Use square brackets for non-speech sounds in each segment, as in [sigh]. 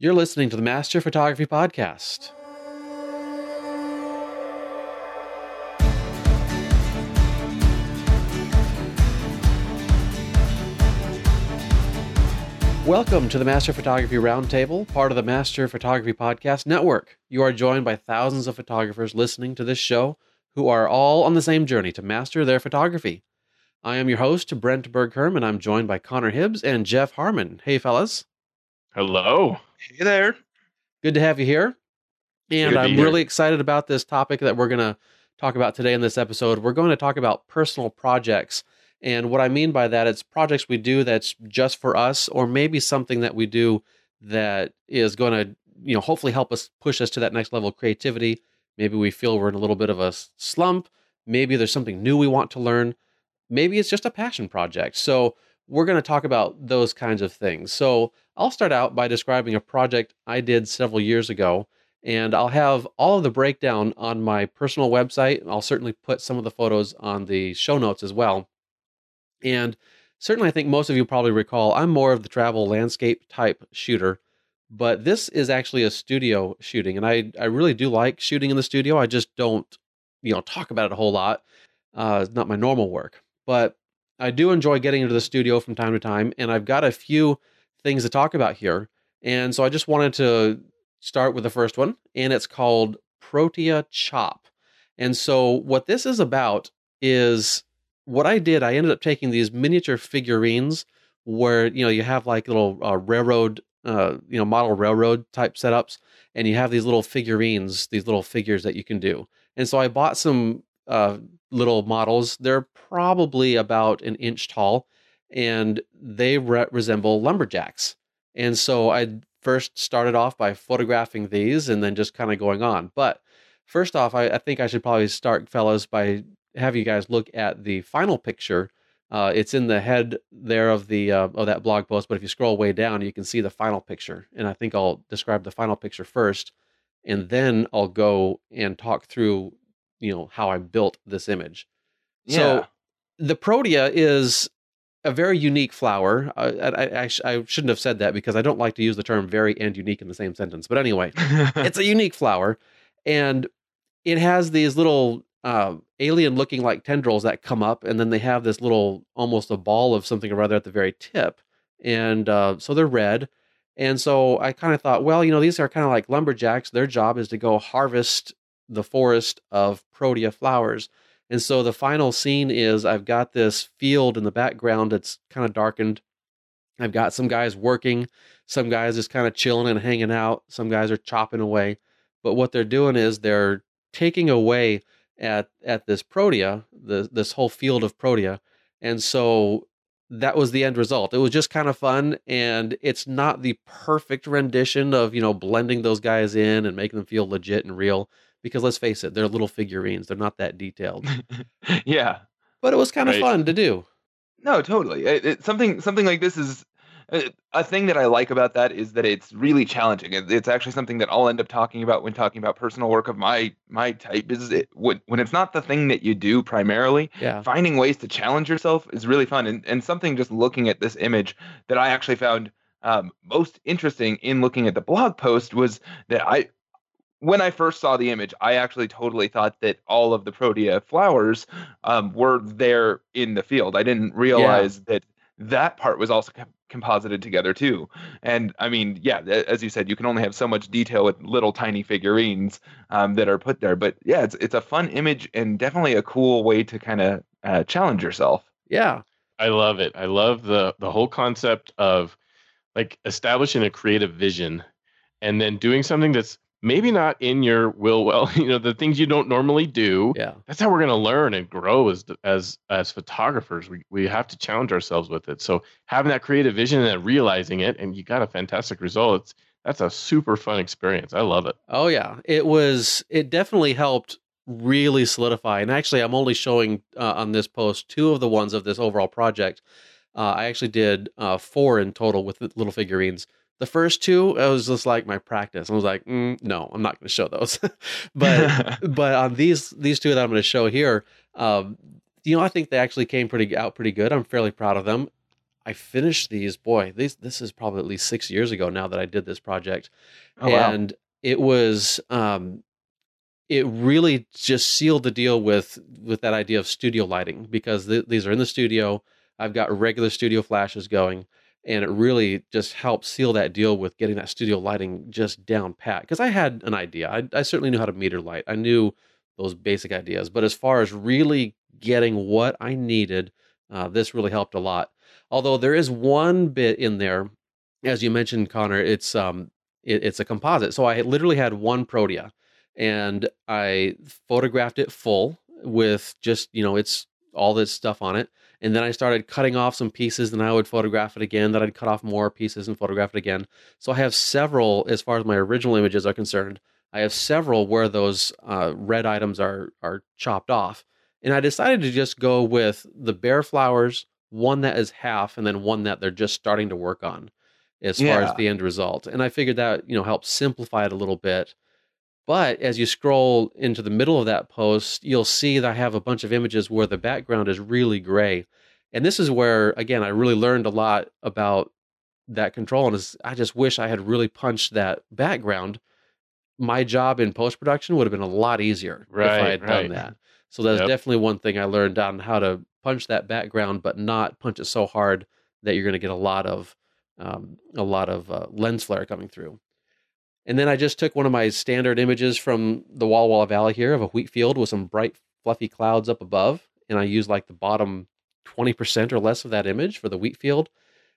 You're listening to the Master Photography Podcast. Welcome to the Master Photography Roundtable, part of the Master Photography Podcast Network. You are joined by thousands of photographers listening to this show who are all on the same journey to master their photography. I am your host, Brent Bergherm, and I'm joined by Connor Hibbs and Jeff Harmon. Hey, fellas. Hello. Hey there. Good to have you here. And Good to be I'm here. really excited about this topic that we're going to talk about today in this episode. We're going to talk about personal projects. And what I mean by that, it's projects we do that's just for us, or maybe something that we do that is going to, you know, hopefully help us push us to that next level of creativity. Maybe we feel we're in a little bit of a slump. Maybe there's something new we want to learn. Maybe it's just a passion project. So we're going to talk about those kinds of things. So I'll start out by describing a project I did several years ago, and I'll have all of the breakdown on my personal website. I'll certainly put some of the photos on the show notes as well. And certainly, I think most of you probably recall I'm more of the travel landscape type shooter, but this is actually a studio shooting, and I I really do like shooting in the studio. I just don't you know talk about it a whole lot. Uh, it's not my normal work, but I do enjoy getting into the studio from time to time, and I've got a few things to talk about here. And so I just wanted to start with the first one, and it's called Protea Chop. And so what this is about is what I did. I ended up taking these miniature figurines where you know you have like little uh, railroad, uh, you know, model railroad type setups, and you have these little figurines, these little figures that you can do. And so I bought some uh, little models. They're probably about an inch tall, and they re- resemble lumberjacks. And so I first started off by photographing these and then just kind of going on. But first off, I, I think I should probably start, fellas, by having you guys look at the final picture. Uh, it's in the head there of the uh, of that blog post, but if you scroll way down, you can see the final picture. And I think I'll describe the final picture first, and then I'll go and talk through, you know, how I built this image. So the protea is a very unique flower. I, I, I, sh- I shouldn't have said that because I don't like to use the term very and unique in the same sentence. But anyway, it's a [laughs] unique flower, and it has these little uh, alien looking like tendrils that come up, and then they have this little almost a ball of something or other at the very tip. And uh, so they're red. And so I kind of thought, well, you know, these are kind of like lumberjacks. Their job is to go harvest the forest of protea flowers. And so the final scene is I've got this field in the background that's kind of darkened. I've got some guys working, some guys just kind of chilling and hanging out, some guys are chopping away. But what they're doing is they're taking away at at this protea, the this whole field of protea. And so that was the end result. It was just kind of fun and it's not the perfect rendition of, you know, blending those guys in and making them feel legit and real because let's face it, they're little figurines. They're not that detailed. [laughs] yeah. But it was kind of Right. fun to do. No, totally. It, it, something something like this is uh, a thing that I like about that is that it's really challenging. It's actually something that I'll end up talking about when talking about personal work of my my type. Is it when, when it's not the thing that you do primarily, Yeah. finding ways to challenge yourself is really fun. And and something just looking at this image that I actually found um, most interesting in looking at the blog post was that I when I first saw the image, I actually totally thought that all of the protea flowers um, were there in the field. I didn't realize that that part was also com- composited together too. And I mean, yeah, a- as you said, you can only have so much detail with little tiny figurines um, that are put there. But yeah, it's it's a fun image and definitely a cool way to kind of uh, challenge yourself. Yeah. I love it. I love the the whole concept of like establishing a creative vision and then doing something that's maybe not in your will well, [laughs] you know, the things you don't normally do. Yeah. That's how we're going to learn and grow as as as photographers. We we have to challenge ourselves with it. So having that creative vision and realizing it and you got a fantastic result. It's that's a super fun experience. I love it. Oh yeah. It was it definitely helped really solidify. And actually I'm only showing uh, on this post two of the ones of this overall project. Uh, I actually did uh, four in total with the little figurines. The first two, it was just like my practice. I was like, mm, no, I'm not going to show those. [laughs] but [laughs] but on these these two that I'm going to show here, um, you know, I think they actually came pretty out pretty good. I'm fairly proud of them. I finished these. Boy, this this is probably at least six years ago now that I did this project, Oh, wow. and it was um, it really just sealed the deal with with that idea of studio lighting because th- these are in the studio. I've got regular studio flashes going, and it really just helped seal that deal with getting that studio lighting just down pat. Because I had an idea, I, I certainly knew how to meter light. I knew those basic ideas, but as far as really getting what I needed, uh, this really helped a lot. Although there is one bit in there, as you mentioned, Connor, it's um it, it's a composite. So I literally had one protea, and I photographed it full with just you know it's all this stuff on it, and then I started cutting off some pieces. Then I would photograph it again. Then I'd cut off more pieces and photograph it again. So I have several, as far as my original images are concerned, I have several where those uh, red items are are chopped off, and I decided to just go with the bare flowers, one that is half, and then one that they're just starting to work on, as far as the end result. And I figured that you know helps simplify it a little bit. But as you scroll into the middle of that post, you'll see that I have a bunch of images where the background is really gray. And this is where, again, I really learned a lot about that control. And is I just wish I had really punched that background. My job in post production would have been a lot easier if I Right, had done that. So that's Yep. definitely one thing I learned on how to punch that background, but not punch it so hard that you're going to get a lot of um, a lot of uh, lens flare coming through. And then I just took one of my standard images from the Walla Walla Valley here of a wheat field with some bright, fluffy clouds up above. And I used like the bottom 20% or less of that image for the wheat field.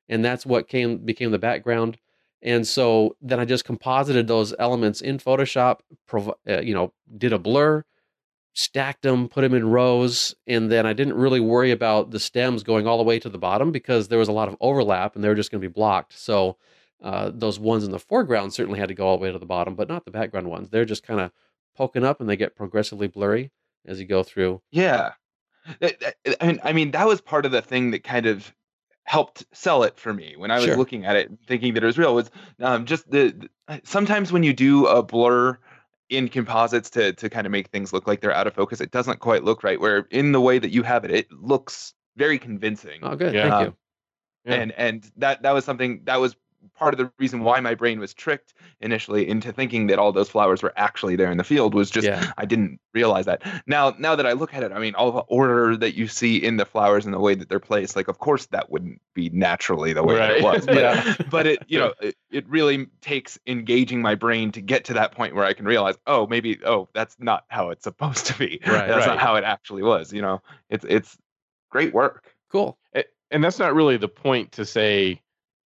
And that's what came became the background. And so then I just composited those elements in Photoshop, prov- uh, you know, did a blur, stacked them, put them in rows, and then I didn't really worry about the stems going all the way to the bottom because there was a lot of overlap and they were just going to be blocked. So uh, those ones in the foreground certainly had to go all the way to the bottom, but not the background ones. They're just kind of poking up and they get progressively blurry as you go through. Yeah. That- that- I mean, that was part of the thing that kind of helped sell it for me when I was Sure. looking at it, and thinking that it was real. Was um, just the, the- sometimes when you do a blur in composites to to kind of make things look like they're out of focus, it doesn't quite look right. Where in the way that you have it, it looks very convincing. Oh, good. Yeah. Thank you. Yeah. and and that that was something that was part of the reason why my brain was tricked initially into thinking that all those flowers were actually there in the field was just Yeah. I didn't realize that. Now now that I look at it, I mean all the order that you see in the flowers and the way that they're placed, like of course that wouldn't be naturally the way that it was. [laughs] But, Yeah. but it you know [laughs] it, it really takes engaging my brain to get to that point where I can realize, oh maybe oh that's not how it's supposed to be. Right. that's Right. not how it actually was. You know, it's it's great work. Cool. A- and that's not really the point to say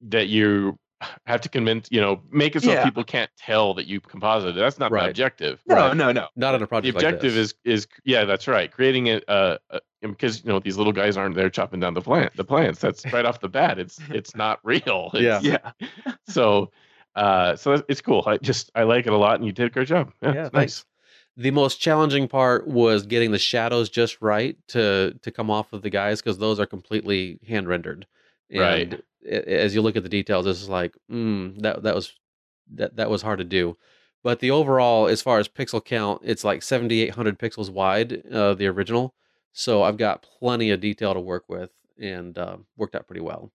that you [laughs] have to convince you know make it so Yeah. people can't tell that you composited that's not Right. the objective No, Right. no, no. Not on a the project like objective this. is is yeah that's right creating it uh, uh because you know these little guys aren't there chopping down the plant the plants that's [laughs] right off the bat it's it's not real [laughs] It's- Yeah. Yeah. so uh so it's- it's cool i just i like it a lot and you did a great job yeah, Yeah, it's thanks. The most challenging part was getting the shadows just right to to come off of the guys because those are completely hand rendered. Right. And a- as you look at the details, this is like, mm, that that was that that was hard to do. But the overall, as far as pixel count, it's like seventy eight hundred pixels wide, uh, the original. So I've got plenty of detail to work with, and uh, worked out pretty well.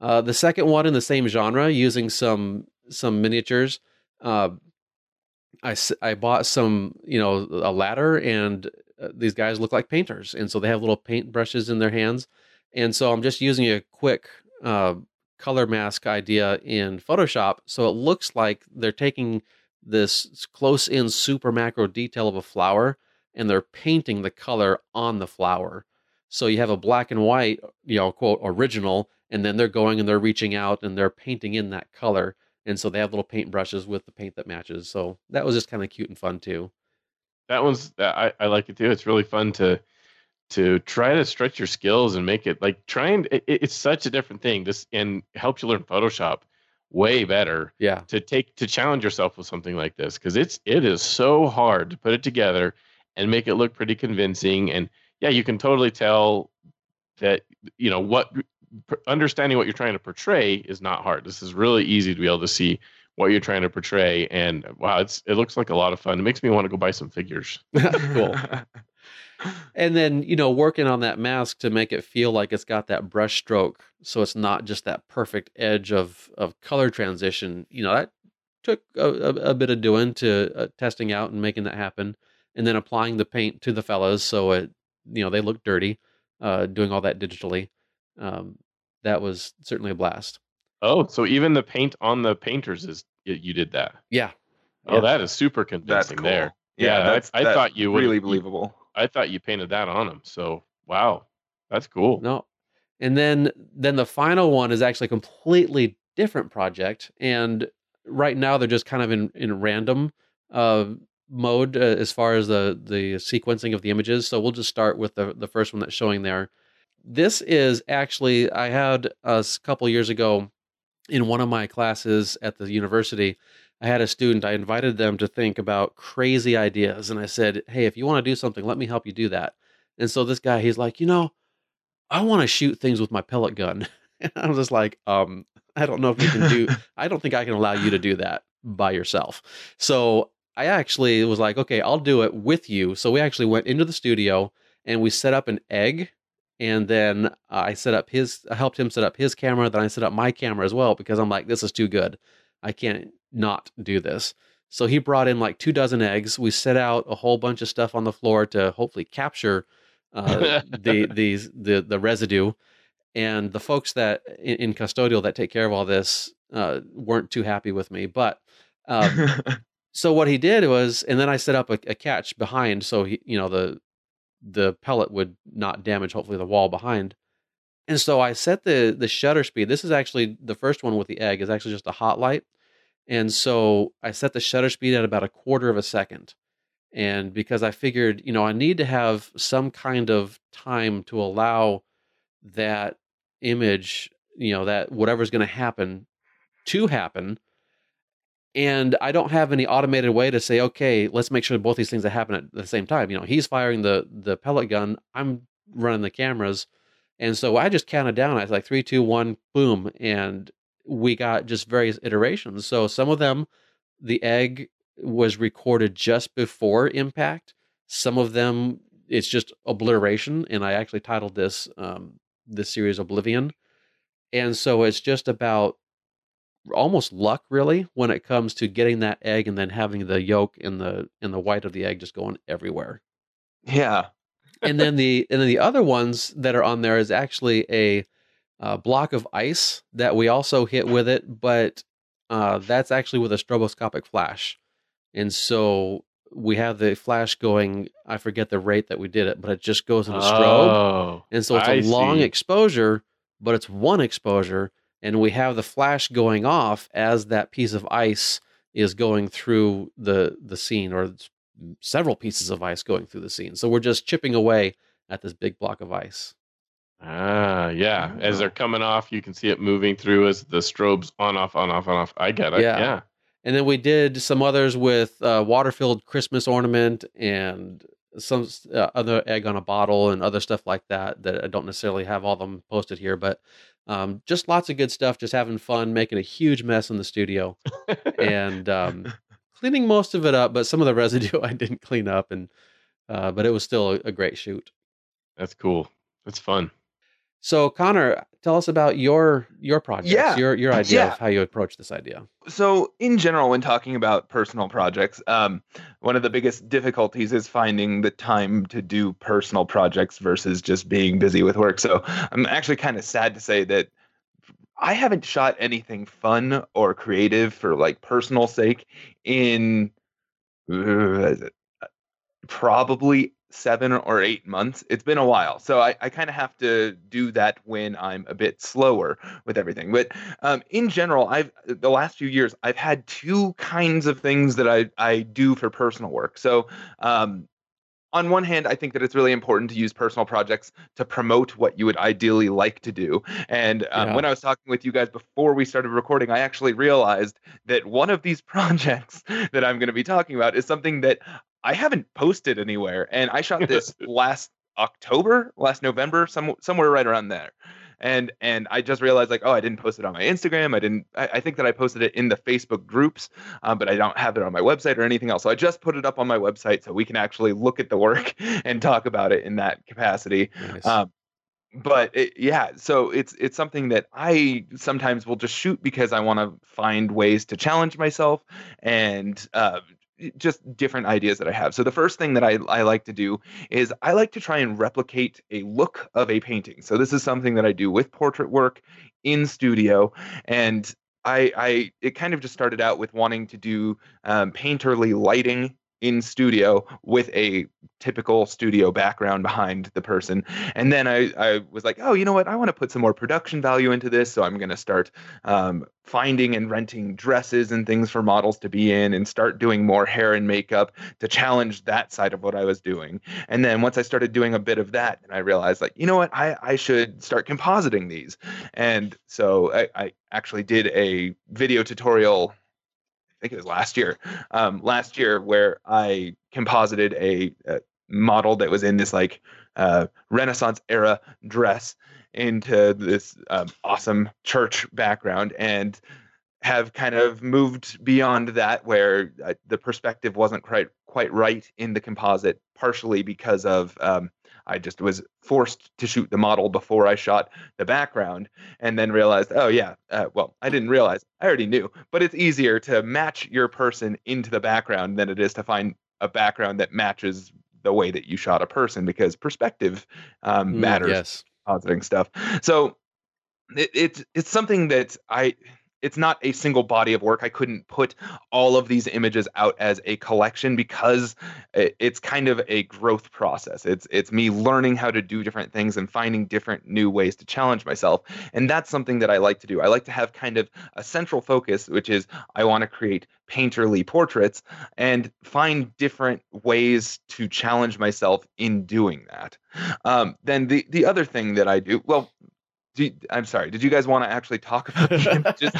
Uh, the second one in the same genre, using some some miniatures. Uh, I, I bought some, you know, a ladder, and uh, these guys look like painters, and so they have little paint brushes in their hands, and so I'm just using a quick uh, color mask idea in Photoshop, so it looks like they're taking this close in super macro detail of a flower, and they're painting the color on the flower. So you have a black and white, you know, quote original, and then they're going and they're reaching out and they're painting in that color and so they have little paint brushes with the paint that matches. So that was just kind of cute and fun too. that one's I, I like it too it's really fun to to try to stretch your skills and make it like trying it, it's such a different thing. This and helps you learn photoshop way better Yeah, to take to challenge yourself with something like this because it's it is so hard to put it together and make it look pretty convincing. And yeah you can totally tell that you know what understanding what you're trying to portray is not hard. This is really easy to be able to see what you're trying to portray. And wow it's it looks like a lot of fun. It makes me want to go buy some figures. [laughs] Cool. [laughs] and then you know working on that mask to make it feel like it's got that brush stroke so it's not just that perfect edge of of color transition you know that took a, a, a bit of doing to uh, testing out and making that happen and then applying the paint to the fellas so it you know they look dirty uh, doing all that digitally um, that was certainly a blast Oh, so even the paint on the painters is you, you did that. yeah Oh, Yeah. that is super convincing cool. there. Yeah, Yeah, I- that's, I thought you would- really you- believable. I thought you painted that on them. So wow, that's cool. No. And then then the final one is actually a completely different project and right now they're just kind of in in random uh mode uh, as far as the the sequencing of the images. So we'll just start with the the first one that's showing there. This is actually I had a couple years ago in one of my classes at the university I had a student, I invited them to think about crazy ideas. And I said, Hey, if you want to do something, let me help you do that. And so this guy, he's like, You know, I want to shoot things with my pellet gun. [laughs] And I was just like, um, I don't know if you can do, [laughs] I don't think I can allow you to do that by yourself. So I actually was like, okay, I'll do it with you. So we actually went into the studio and we set up an egg. And then I set up his, I helped him set up his camera. Then I set up my camera as well because I'm like, this is too good. I can't not do this. So he brought in like two dozen eggs. We set out a whole bunch of stuff on the floor to hopefully capture uh, the [laughs] these the the residue. And the folks that in, in custodial that take care of all this uh, weren't too happy with me. But um, [laughs] so what he did was, and then I set up a, a catch behind, so he, you know, the the pellet would not damage hopefully the wall behind. And so I set the the shutter speed. This is actually the first one with the egg is actually just a hot light. And so I set the shutter speed at about a quarter of a second. And because I figured, you know, I need to have some kind of time to allow that image, you know, that whatever's going to happen to happen. And I don't have any automated way to say, okay, let's make sure both these things that happen at the same time. You know, he's firing the the pellet gun, I'm running the cameras, and so I just counted down. I was like three, two, one, boom, and we got just various iterations. So some of them, the egg was recorded just before impact. Some of them, it's just obliteration, and I actually titled this um, this series Oblivion. And so it's just about almost luck really when it comes to getting that egg and then having the yolk and the and the white of the egg just going everywhere. yeah. and then the and then the other ones that are on there is actually a uh, block of ice that we also hit with it, but uh, that's actually with a stroboscopic flash, and so we have the flash going. I forget the rate that we did it, but it just goes in a strobe. Oh, And so it's a I long see. exposure, but it's one exposure. And we have the flash going off as that piece of ice is going through the, the scene, or several pieces of ice going through the scene. So we're just chipping away at this big block of ice. Ah, yeah. As they're coming off, you can see it moving through as the strobes on, off, on, off, on, off. I get it. Yeah. Yeah. And then we did some others with uh, water filled Christmas ornament and some uh, other egg on a bottle and other stuff like that that I don't necessarily have all them posted here, but um, just lots of good stuff, just having fun, making a huge mess in the studio and um, [laughs] cleaning most of it up, but some of the residue [laughs] I didn't clean up and uh, but it was still a, a great shoot. That's cool. That's fun. So Connor, tell us about your your project, Yeah. your your idea Yeah. of how you approach this idea. So, in general, when talking about personal projects, um, one of the biggest difficulties is finding the time to do personal projects versus just being busy with work. So, I'm actually kind of sad to say that I haven't shot anything fun or creative for like personal sake in uh, probably seven or eight months. It's been a while. So I, I kind of have to do that when I'm a bit slower with everything. But um, in general, I've the last few years I've had two kinds of things that I I do for personal work. So um, on one hand, I think that it's really important to use personal projects to promote what you would ideally like to do. And um, Yeah. when I was talking with you guys before we started recording, I actually realized that one of these [laughs] projects that I'm going to be talking about is something that I haven't posted anywhere. And I shot this [laughs] last October, last November, some, somewhere right around there. and and I just realized like, oh, I didn't post it on my Instagram. I didn't. I, I think that I posted it in the Facebook groups, um, but I don't have it on my website or anything else. So I just put it up on my website so we can actually look at the work [laughs] and talk about it in that capacity. Nice. Um, but it, yeah, so it's it's something that I sometimes will just shoot because I want to find ways to challenge myself and uh, just different ideas that I have. So the first thing that I, I like to do is I like to try and replicate a look of a painting. So this is something that I do with portrait work in studio, and I I it kind of just started out with wanting to do um, painterly lighting in studio with a typical studio background behind the person. And then I, I was like, oh, you know what? I want to put some more production value into this. So I'm going to start um, finding and renting dresses and things for models to be in and start doing more hair and makeup to challenge that side of what I was doing. And then once I started doing a bit of that, and I realized, like, you know what? I, I should start compositing these. And so I, I actually did a video tutorial I think it was last year, um, last year where I composited a, a, model that was in this like uh, Renaissance era dress into this um, awesome church background and have kind of moved beyond that where uh, the perspective wasn't quite quite right in the composite partially because of um, I just was forced to shoot the model before I shot the background, and then realized, oh yeah, uh, well I didn't realize, I already knew, but it's easier to match your person into the background than it is to find a background that matches the way that you shot a person because perspective um, mm, matters. Yes, positing stuff. So it, it's it's something that I it's not a single body of work. I couldn't put all of these images out as a collection because it's kind of a growth process. It's it's me learning how to do different things and finding different new ways to challenge myself. And that's something that I like to do. I like to have kind of a central focus, which is I want to create painterly portraits and find different ways to challenge myself in doing that. Um, then the the other thing that I do, well, you, I'm sorry. Did you guys want to actually talk about the [laughs] images?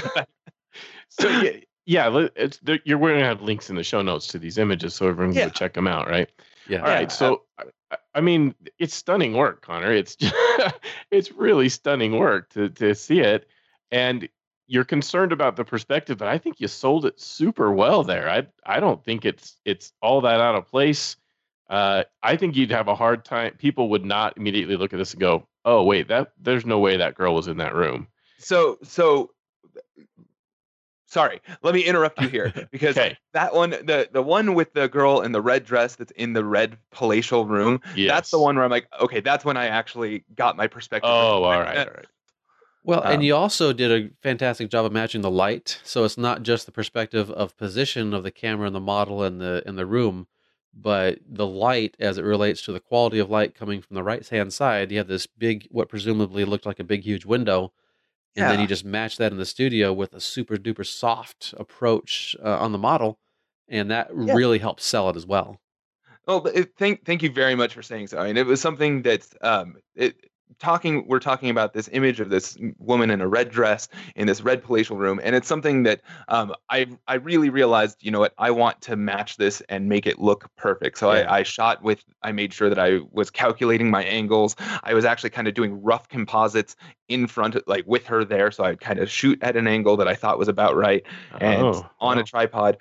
so yeah, yeah. It's, you're going to have links in the show notes to these images, so everyone yeah. can check them out, right? Yeah. All right. Yeah. So, I, I mean, it's stunning work, Connor. It's just, [laughs] it's really stunning work to to see it, and you're concerned about the perspective, but I think you sold it super well there. I I don't think it's it's all that out of place. Uh, I think you'd have a hard time. People would not immediately look at this and go, oh wait, that there's no way that girl was in that room. So so sorry, let me interrupt you here [laughs] because okay. that one, the the one with the girl in the red dress that's in the red palatial room, yes. that's the one where I'm like, okay, that's when I actually got my perspective. Oh, all right, all right. Well, um, and you also did a fantastic job of matching the light, so it's not just the perspective of position of the camera and the model and the in the room, but the light as it relates to the quality of light coming from the right hand side you have this big what presumably looked like a big huge window and yeah. then you just match that in the studio with a super duper soft approach uh, on the model and that yeah. really helps sell it as well well thank thank you very much for saying so i mean it was something that um it talking we're talking about this image of this woman in a red dress in this red palatial room and it's something that um, i i really realized you know what i want to match this and make it look perfect so yeah. I, I shot with i made sure that i was calculating my angles i was actually kind of doing rough composites in front of like with her there so i'd kind of shoot at an angle that i thought was about right and oh, on oh. a tripod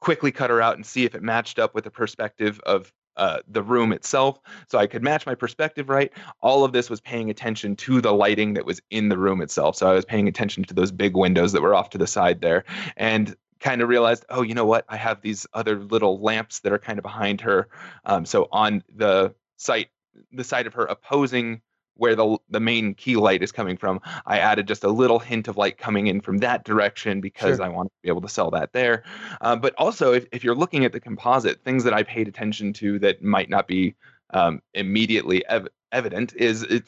quickly cut her out and see if it matched up with the perspective of uh, the room itself so I could match my perspective right. All of this was paying attention to the lighting that was in the room itself. So I was paying attention to those big windows that were off to the side there and kind of realized, oh, you know what? I have these other little lamps that are kind of behind her. Um, so on the site, the side of her opposing where the the main key light is coming from. I added just a little hint of light coming in from that direction because sure. I want to be able to sell that there. Uh, but also, if, if you're looking at the composite, things that I paid attention to that might not be um, immediately ev- evident is it,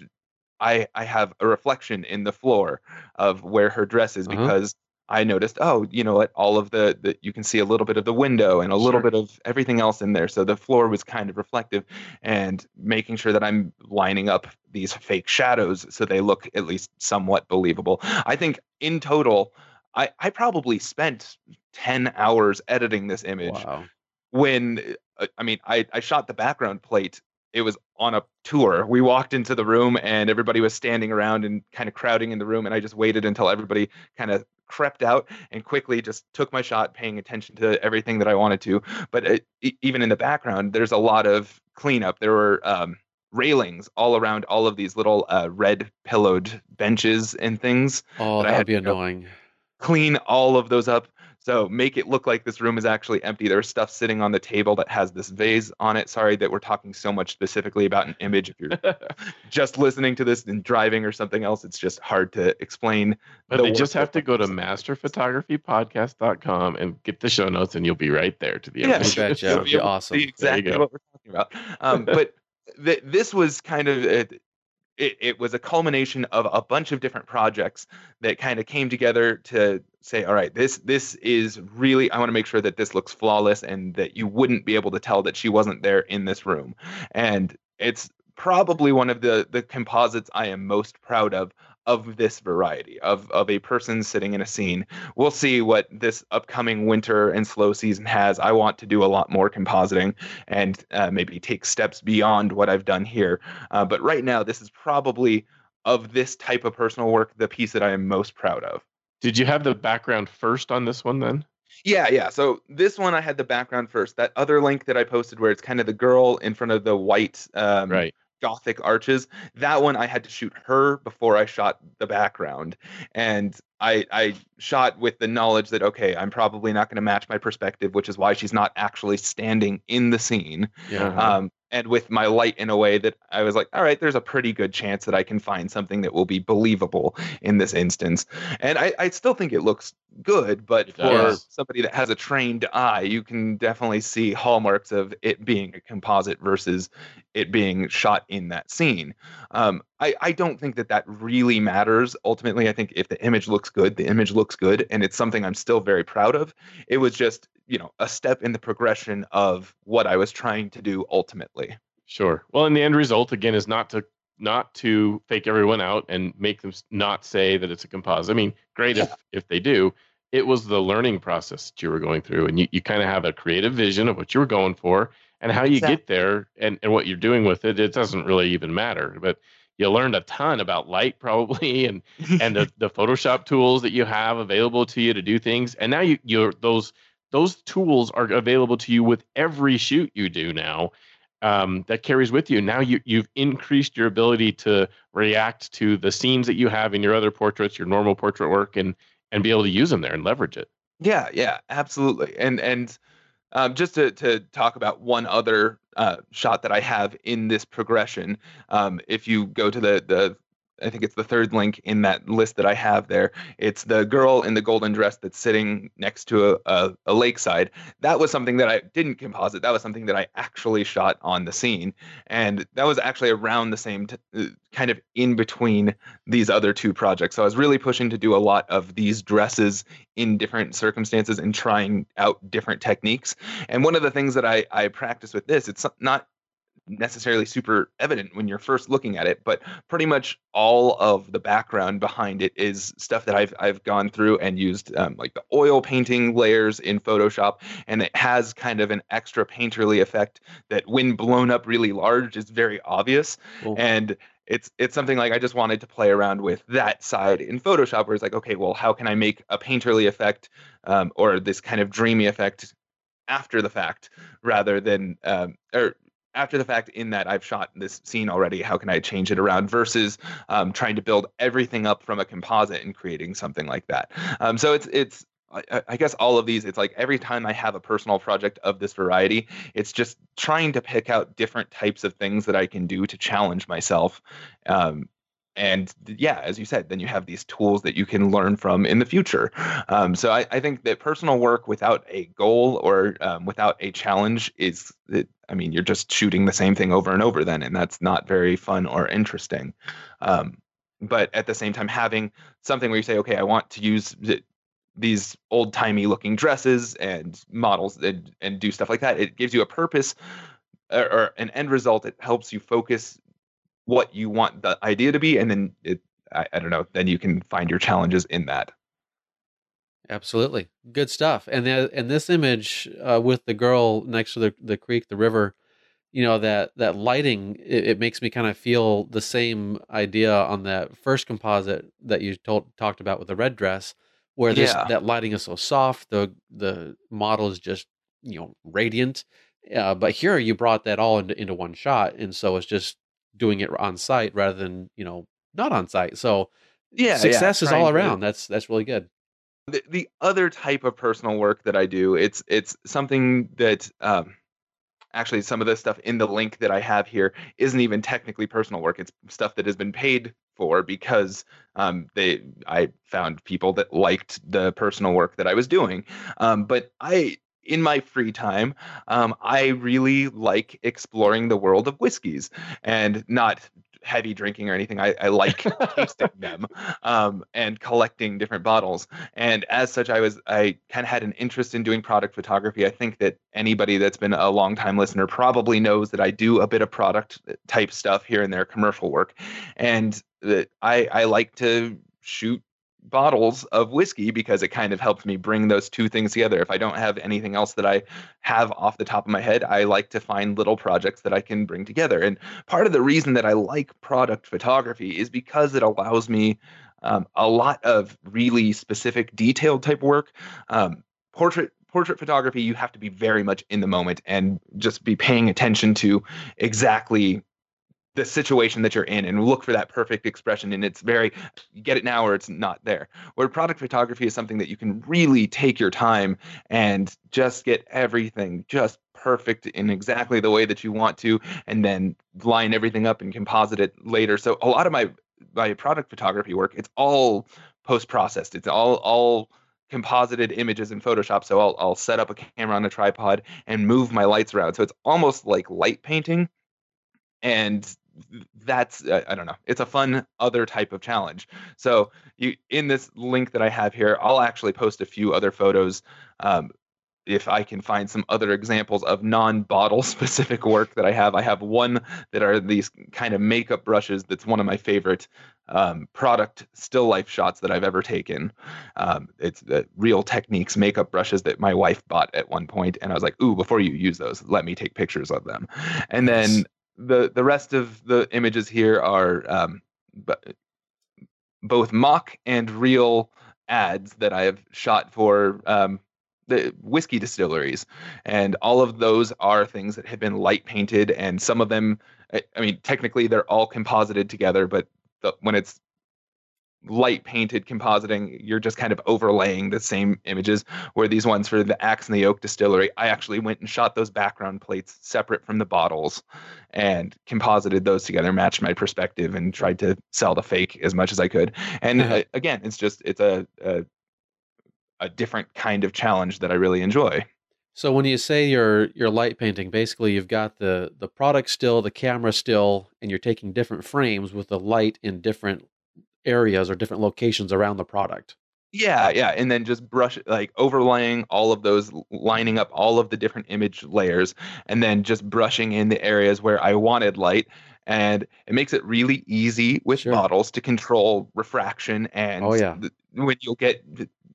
I I have a reflection in the floor of where her dress is uh-huh. because I noticed, oh, you know what? All of the, the you can see a little bit of the window and a little bit of everything else in there. So the floor was kind of reflective and making sure that I'm lining up these fake shadows so they look at least somewhat believable. I think in total, I, I probably spent 10 hours editing this image. Wow. When uh, I mean, I, I shot the background plate it was on a tour. We walked into the room and everybody was standing around and kind of crowding in the room, and I just waited until everybody kind of crept out and quickly just took my shot, paying attention to everything that I wanted to. But it, even in the background, there's a lot of cleanup. There were um, railings all around all of these little uh, red pillowed benches and things. Oh, that would be annoying. Clean all of those up. So make it look like this room is actually empty. There's stuff sitting on the table that has this vase on it. Sorry that we're talking so much specifically about an image. If you're [laughs] just listening to this and driving or something else, it's just hard to explain. But the they just have to go to masterphotographypodcast.com and get the show notes, and you'll be right there to the yeah, image. Yeah, that would be awesome. Exactly what we're talking about. Um, but th- this was kind of it, it, it was a culmination of a bunch of different projects that kind of came together to say all right this this is really i want to make sure that this looks flawless and that you wouldn't be able to tell that she wasn't there in this room. And it's probably one of the the composites i am most proud of of this variety of of a person sitting in a scene. We'll see what this upcoming winter and slow season has. I want to do a lot more compositing and uh, maybe take steps beyond what I've done here. Uh, but right now, this is probably of this type of personal work the piece that I am most proud of. Did you have the background first on this one then? Yeah, yeah. So this one I had the background first. That other link that I posted where it's kind of the girl in front of the white um, right gothic arches. That one I had to shoot her before I shot the background. And I I shot with the knowledge that okay, I'm probably not going to match my perspective, which is why she's not actually standing in the scene. Yeah. Um, and with my light in a way that I was like, all right, there's a pretty good chance that I can find something that will be believable in this instance. And I, I still think it looks good, but for somebody that has a trained eye, you can definitely see hallmarks of it being a composite versus it being shot in that scene. Um, I, I don't think that that really matters. Ultimately, I think if the image looks good, the image looks good, and it's something I'm still very proud of. It was just you know a step in the progression of what I was trying to do ultimately. Sure. Well, and the end result again is not to not to fake everyone out and make them not say that it's a composite. I mean, great yeah. if if they do. It was the learning process that you were going through, and you, you kind of have a creative vision of what you were going for and how you exactly. get there and, and what you're doing with it. It doesn't really even matter. But you learned a ton about light probably and [laughs] and the, the Photoshop tools that you have available to you to do things. And now you you're those those tools are available to you with every shoot you do now. Um, that carries with you. Now you you've increased your ability to react to the scenes that you have in your other portraits, your normal portrait work, and and be able to use them there and leverage it. Yeah, yeah, absolutely. And and um, just to to talk about one other uh, shot that I have in this progression, um, if you go to the the I think it's the third link in that list that I have there. It's the girl in the golden dress that's sitting next to a, a, a, lakeside. That was something that I didn't composite. That was something that I actually shot on the scene. And that was actually around the same t- uh, kind of in between these other two projects. So I was really pushing to do a lot of these dresses in different circumstances and trying out different techniques. And one of the things that I, I practice with this, it's not necessarily super evident when you're first looking at it, but pretty much all of the background behind it is stuff that I've I've gone through and used um, like the oil painting layers in Photoshop, and it has kind of an extra painterly effect that when blown up really large is very obvious. And it's it's something like I just wanted to play around with that side in Photoshop, where it's like, okay, well, how can I make a painterly effect um, or this kind of dreamy effect after the fact rather than um, or after the fact in that I've shot this scene already, how can I change it around versus um, trying to build everything up from a composite and creating something like that. Um, so it's it's I, I, guess all of these, it's like every time I have a personal project of this variety, it's just trying to pick out different types of things that I can do to challenge myself. Um, and yeah, as you said, then you have these tools that you can learn from in the future. Um, so I, I, think that personal work without a goal or um, without a challenge is, it, I mean, you're just shooting the same thing over and over then, and that's not very fun or interesting. Um, but at the same time, having something where you say, okay, I want to use these old timey looking dresses and models and, and do stuff like that, it gives you a purpose or, or an end result. It helps you focus what you want the idea to be, and then it I, I don't know, then you can find your challenges in that. Absolutely, good stuff. And the, and this image uh, with the girl next to the the creek, the river, you know that that lighting it, it makes me kind of feel the same idea on that first composite that you told talked about with the red dress where this Yeah. that lighting is so soft the the model is just you know radiant uh, but here you brought that all into, into one shot and so it's just doing it on site rather than you know not on site so Yeah, yeah, success is all trying to- around that's that's really good the, the other type of personal work that I do, it's it's something that um, actually some of the stuff in the link that I have here isn't even technically personal work. It's stuff that has been paid for because um, they I found people that liked the personal work that I was doing. Um, but I in my free time, um, I really like exploring the world of whiskeys and not heavy drinking or anything. I, I like tasting [laughs] them um, and collecting different bottles. And as such, I was I kind of had an interest in doing product photography. I think that anybody that's been a long time listener probably knows that I do a bit of product type stuff here and there, commercial work, and that I I like to shoot bottles of whiskey because it kind of helps me bring those two things together. If I don't have anything else that I have off the top of my head, I like to find little projects that I can bring together. And part of the reason that I like product photography is because it allows me um, a lot of really specific detailed type work. Um, portrait portrait photography, you have to be very much in the moment and just be paying attention to exactly the situation that you're in and look for that perfect expression and it's very you get it now or it's not there. Where product photography is something that you can really take your time and just get everything just perfect in exactly the way that you want to and then line everything up and composite it later. So a lot of my my product photography work it's all post processed it's all all composited images in photoshop. So I'll, I'll set up a camera on a tripod and move my lights around. So it's almost like light painting and that's uh, i don't know it's a fun other type of challenge. So you in this link that i have here i'll actually post a few other photos um, if i can find some other examples of non-bottle [laughs] specific work that i have. I have one that are these kind of makeup brushes that's one of my favorite um, product still life shots that i've ever taken. Um, it's the real techniques makeup brushes that my wife bought at one point and i was like ooh before you use those let me take pictures of them. And then. The the rest of the images here are um, b- both mock and real ads that I have shot for um, the whiskey distilleries, and all of those are things that have been light painted, and some of them, I, I mean, technically they're all composited together, but the, when it's light painted compositing, you're just kind of overlaying the same images. Where these ones for the Axe and the Oak Distillery, I actually went and shot those background plates separate from the bottles and composited those together, matched my perspective, and tried to sell the fake as much as I could. And Uh-huh. uh, again, it's just it's a, a a different kind of challenge that I really enjoy. So when you say you're you're light painting, basically you've got the the product still, the camera still, and you're taking different frames with the light in different areas or different locations around the product. Yeah, yeah, and then just brush like overlaying all of those, lining up all of the different image layers, and then just brushing in the areas where I wanted light. And it makes it really easy with Sure. bottles to control refraction and Oh, yeah. th- when you'll get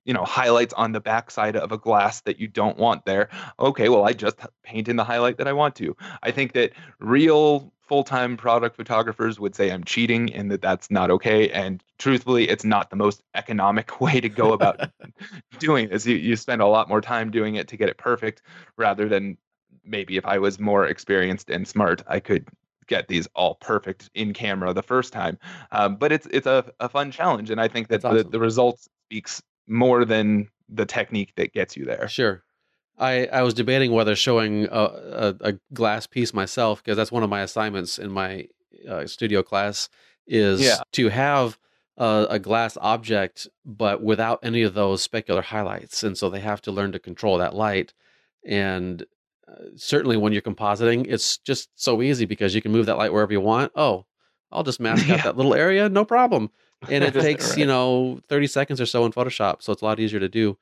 you know highlights on the backside of a glass that you don't want there. Okay, well I just paint in the highlight that I want to. I think that real full-time product photographers would say I'm cheating and that that's not okay. And truthfully, it's not the most economic [laughs] way to go about [laughs] doing this. You, you spend a lot more time doing it to get it perfect rather than maybe if I was more experienced and smart, I could get these all perfect in camera the first time. Um, but it's it's a, a fun challenge, and I think that That's the, awesome. the results speaks more than the technique that gets you there. Sure. I, I was debating whether showing a, a, a glass piece myself because that's one of my assignments in my uh, studio class is Yeah. to have a, a glass object but without any of those specular highlights and so they have to learn to control that light and uh, certainly when you're compositing it's just so easy because you can move that light wherever you want. Oh i'll just [laughs] mask out that little area no problem. [laughs] And it takes you know 30 seconds or so in photoshop so it's a lot easier to do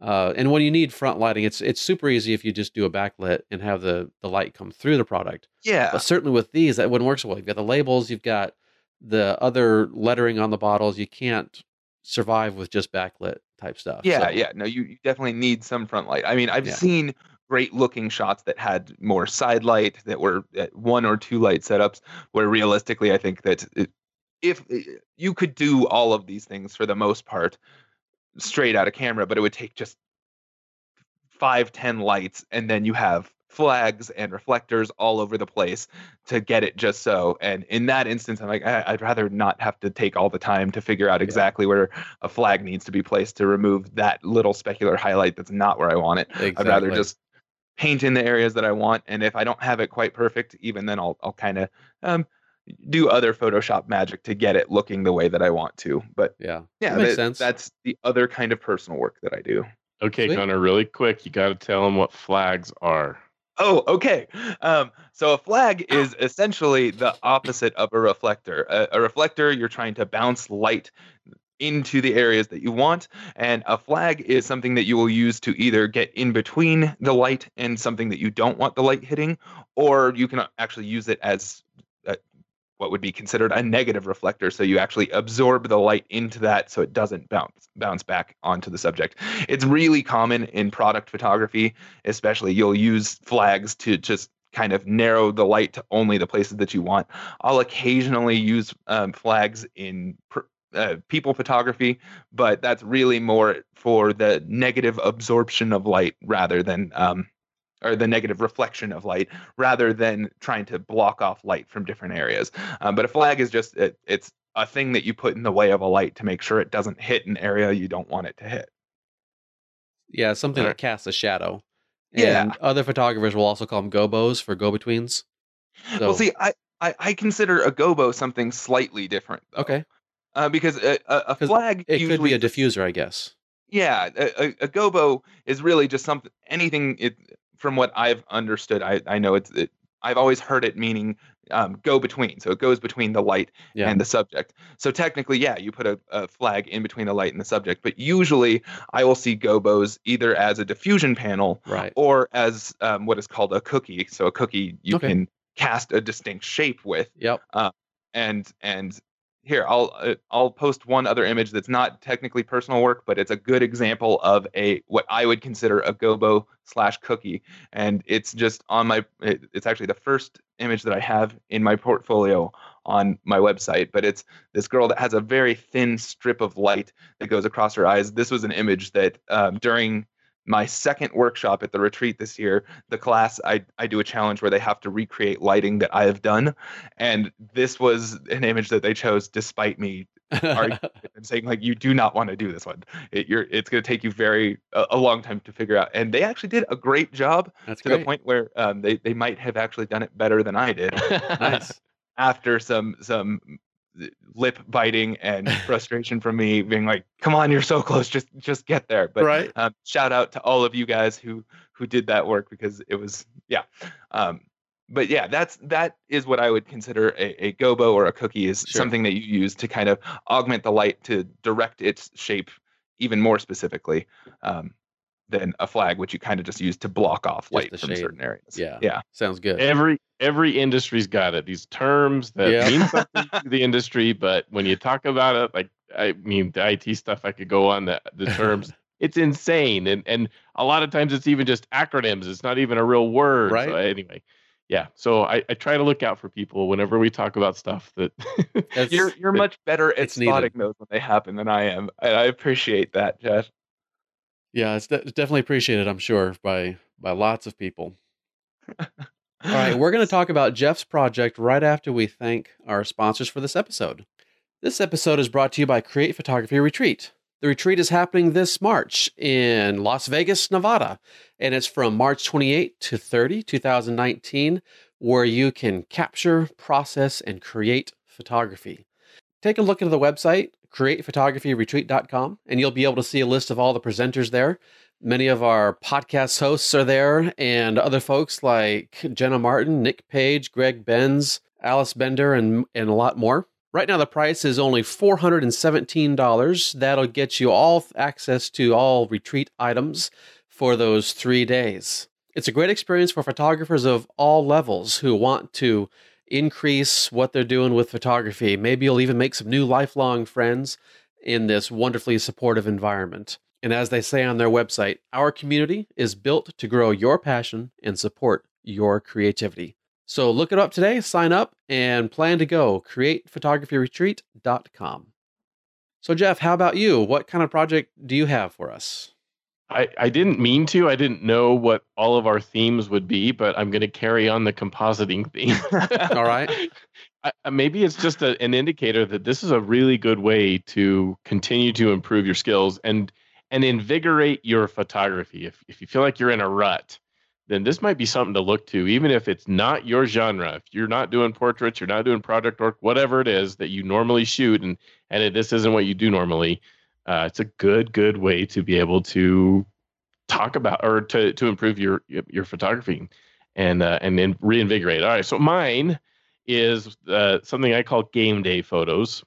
uh, and when you need front lighting it's it's super easy if you just do a backlit and have the the light come through the product Yeah, but certainly with these that wouldn't work so well you've got the labels you've got the other lettering on the bottles you can't survive with just backlit type stuff Yeah, So, yeah. No, you, you definitely need some front light. I mean, I've Yeah. seen great looking shots that had more side light that were at one or two light setups where realistically i think that it, if you could do all of these things for the most part straight out of camera but it would take just five ten lights and then you have flags and reflectors all over the place to get it just so. And in that instance, I'm like, I, would rather not have to take all the time to figure out exactly yeah. where a flag needs to be placed to remove that little specular highlight that's not where I want it. Exactly. I'd rather just paint in the areas that I want. And if I don't have it quite perfect, even then I'll I'll kind of um, do other Photoshop magic to get it looking the way that I want to. But yeah, yeah, that makes that, sense. That's the other kind of personal work that I do. Okay, Sweet. Connor, really quick, you got to tell them what flags are. Oh, okay. Um, so a flag is essentially the opposite of a reflector. A, a, reflector, you're trying to bounce light into the areas that you want, and a flag is something that you will use to either get in between the light and something that you don't want the light hitting, or you can actually use it as what would be considered a negative reflector. So you actually absorb the light into that so it doesn't bounce bounce back onto the subject. It's really common in product photography, especially you'll use flags to just kind of narrow the light to only the places that you want. I'll occasionally use um, flags in pr- uh, people photography, but that's really more for the negative absorption of light rather than um, or the negative reflection of light rather than trying to block off light from different areas. Um, but a flag is just it, it's a thing that you put in the way of a light to make sure it doesn't hit an area you don't want it to hit. Yeah, something that casts a shadow. And yeah. other photographers will also call them gobos for go-betweens. So. Well, see, I, I, I consider a gobo something slightly different. Though. Okay. Uh, because a, a, a flag it could be a diffuser, I guess. Yeah, a, a, gobo is really just something anything it, from what I've understood, I, I know it's it, I've always heard it meaning um, go between. So it goes between the light yeah. and the subject. So technically, yeah, you put a, a, flag in between the light and the subject. But usually, I will see gobos either as a diffusion panel right. or as um, what is called a cookie. So a cookie you okay. can cast a distinct shape with. Yep. Uh, and and here I'll uh, I'll post one other image that's not technically personal work, but it's a good example of a what I would consider a gobo slash cookie, and it's just on my it, it's actually the first image that I have in my portfolio on my website, but it's this girl that has a very thin strip of light that goes across her eyes. This was an image that um, during my second workshop at the retreat this year, the class I, I do a challenge where they have to recreate lighting that I have done. And this was an image that they chose despite me arguing [laughs] and saying like you do not want to do this one. It, you're it's going to take you very a, a, long time to figure out. And they actually did a great job That's to great. the point where um, they they might have actually done it better than I did. [laughs] nice. [laughs] After some some lip biting and [laughs] frustration from me being like come on you're so close just just get there but right. um, shout out to all of you guys who who did that work because it was yeah um, but yeah that's that is what i would consider a, a gobo or a cookie is sure. something that you use to kind of augment the light to direct its shape even more specifically um, than a flag, which you kind of just use to block off light from shade. certain areas. Yeah, yeah, sounds good. Every every industry's got it. These terms that yeah. mean something [laughs] to the industry, but when you talk about it, like I mean, the IT stuff, I could go on the the terms. [laughs] it's insane, and and a lot of times it's even just acronyms. It's not even a real word. Right. So anyway, yeah. So I, I try to look out for people whenever we talk about stuff that [laughs] you're you're much better at spotting those when they happen than I am. I, I appreciate that, Jeff. Yeah, it's, de- it's definitely appreciated, I'm sure, by by lots of people. All right, we're going [laughs] to talk about Jeff's project right after we thank our sponsors for this episode. This episode is brought to you by Create Photography Retreat. The retreat is happening this March in Las Vegas, Nevada, and it's from March 28 to 30, 2019, where you can capture, process, and create photography. Take a look at the website createphotographyretreat.com, and you'll be able to see a list of all the presenters there. Many of our podcast hosts are there, and other folks like Jenna Martin, Nick Page, Greg Benz, Alice Bender, and, and a lot more. Right now, the price is only $417. That'll get you all access to all retreat items for those three days. It's a great experience for photographers of all levels who want to increase what they're doing with photography. Maybe you'll even make some new lifelong friends in this wonderfully supportive environment. And as they say on their website, our community is built to grow your passion and support your creativity. So look it up today, sign up, and plan to go. CreatePhotographyRetreat.com. So, Jeff, how about you? What kind of project do you have for us? I, I didn't mean to. I didn't know what all of our themes would be, but I'm going to carry on the compositing theme. [laughs] all right. [laughs] I, maybe it's just a, an indicator that this is a really good way to continue to improve your skills and and invigorate your photography. If if you feel like you're in a rut, then this might be something to look to, even if it's not your genre. If you're not doing portraits, you're not doing project work, whatever it is that you normally shoot, and and this isn't what you do normally uh, it's a good good way to be able to talk about or to to improve your your photography and uh, and then reinvigorate. All right, so mine is uh, something I call game day photos,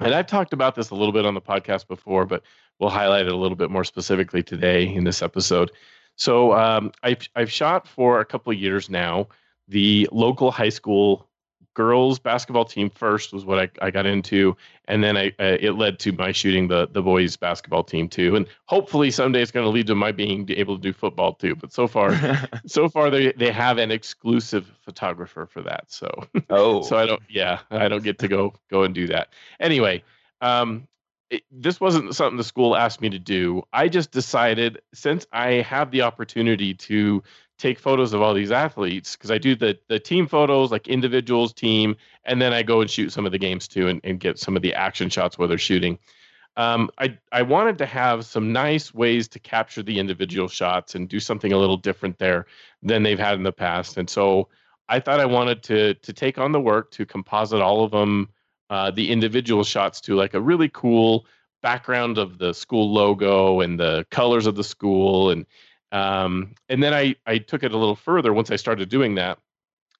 and I've talked about this a little bit on the podcast before, but we'll highlight it a little bit more specifically today in this episode. So um, I've I've shot for a couple of years now the local high school girls basketball team first was what I, I got into, and then I uh, it led to my shooting the the boys basketball team too, and hopefully someday it's going to lead to my being able to do football too. But so far, [laughs] so far they they have an exclusive photographer for that, so oh, [laughs] so I don't yeah I don't get to go go and do that anyway. Um, it, this wasn't something the school asked me to do. I just decided since I have the opportunity to take photos of all these athletes because I do the the team photos, like individuals, team, and then I go and shoot some of the games too and, and get some of the action shots where they're shooting. Um, I I wanted to have some nice ways to capture the individual shots and do something a little different there than they've had in the past, and so I thought I wanted to to take on the work to composite all of them, uh, the individual shots to like a really cool background of the school logo and the colors of the school and um, and then I, I took it a little further once I started doing that.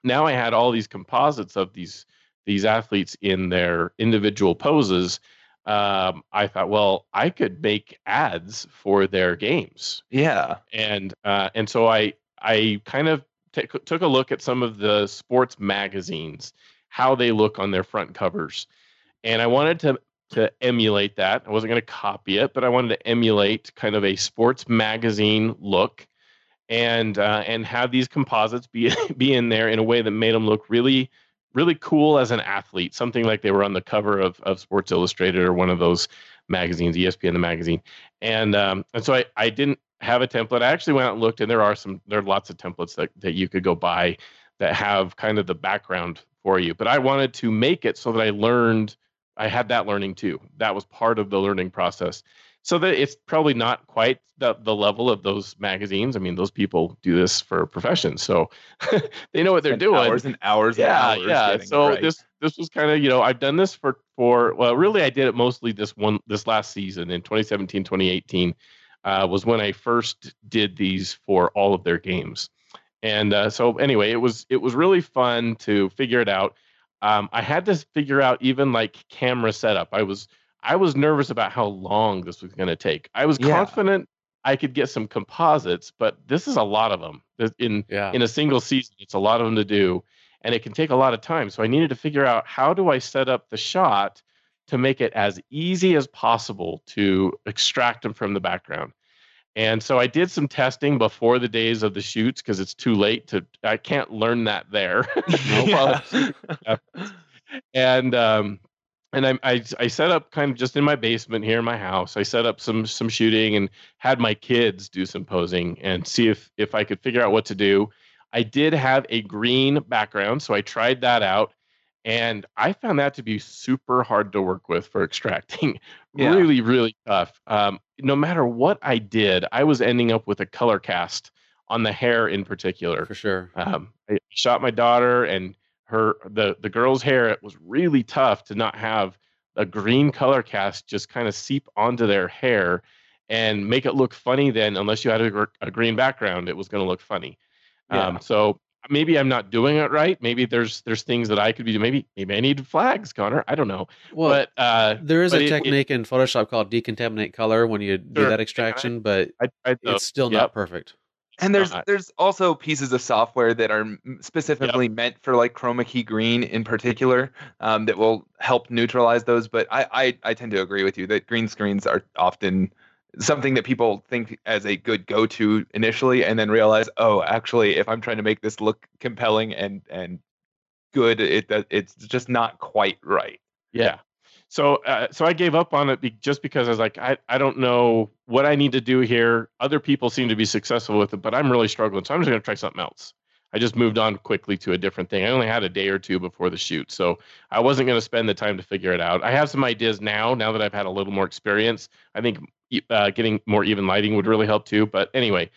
Now I had all these composites of these these athletes in their individual poses. Um, I thought, well, I could make ads for their games. Yeah, and uh, and so I I kind of t- took a look at some of the sports magazines, how they look on their front covers, and I wanted to to emulate that. I wasn't going to copy it, but I wanted to emulate kind of a sports magazine look, and uh, and have these composites be [laughs] be in there in a way that made them look really really cool as an athlete, something like they were on the cover of of Sports Illustrated or one of those magazines, ESPN the magazine, and um, and so I I didn't have a template. I actually went out and looked, and there are some there are lots of templates that that you could go buy that have kind of the background for you. But I wanted to make it so that I learned I had that learning too. That was part of the learning process. So that it's probably not quite the, the level of those magazines. I mean, those people do this for profession, so [laughs] they know what they're doing. Hours and hours. Yeah, and hours yeah. So right. this this was kind of you know I've done this for for well really I did it mostly this one this last season in 2017 2018 uh, was when I first did these for all of their games, and uh, so anyway it was it was really fun to figure it out um, I had to figure out even like camera setup. I was I was nervous about how long this was going to take. I was yeah. confident I could get some composites, but this is a lot of them in yeah. in a single season. It's a lot of them to do, and it can take a lot of time. So I needed to figure out how do I set up the shot to make it as easy as possible to extract them from the background. And so I did some testing before the days of the shoots because it's too late to. I can't learn that there. [laughs] [laughs] and um, and I, I I set up kind of just in my basement here in my house. I set up some some shooting and had my kids do some posing and see if if I could figure out what to do. I did have a green background, so I tried that out and I found that to be super hard to work with for [laughs] extracting. Yeah. really, really tough. Um, no matter what I did, I was ending up with a color cast on the hair in particular. For sure. Um, I shot my daughter and her the the girl's hair. It was really tough to not have a green color cast just kind of seep onto their hair and make it look funny. Then, unless you had a, a green background, it was going to look funny. Yeah. Um, so maybe I'm not doing it right. Maybe there's there's things that I could be doing. Maybe maybe I need flags, Connor. I don't know. Well, but uh, there is a it, technique it, in Photoshop called decontaminate color when you do that extraction, but I, I, it's still yep. not perfect. And there's not. there's also pieces of software that are specifically yep. meant for like chroma key green in particular um, that will help neutralize those. But I, I I tend to agree with you that green screens are often something that people think as a good go-to initially and then realize oh actually if i'm trying to make this look compelling and and good it it's just not quite right. Yeah. So uh, so i gave up on it be, just because i was like I, I don't know what i need to do here. Other people seem to be successful with it but i'm really struggling so i'm just going to try something else I just moved on quickly to a different thing. I only had a day or two before the shoot, so I wasn't going to spend the time to figure it out. I have some ideas now. Now that I've had a little more experience, I think uh, getting more even lighting would really help too. But anyway,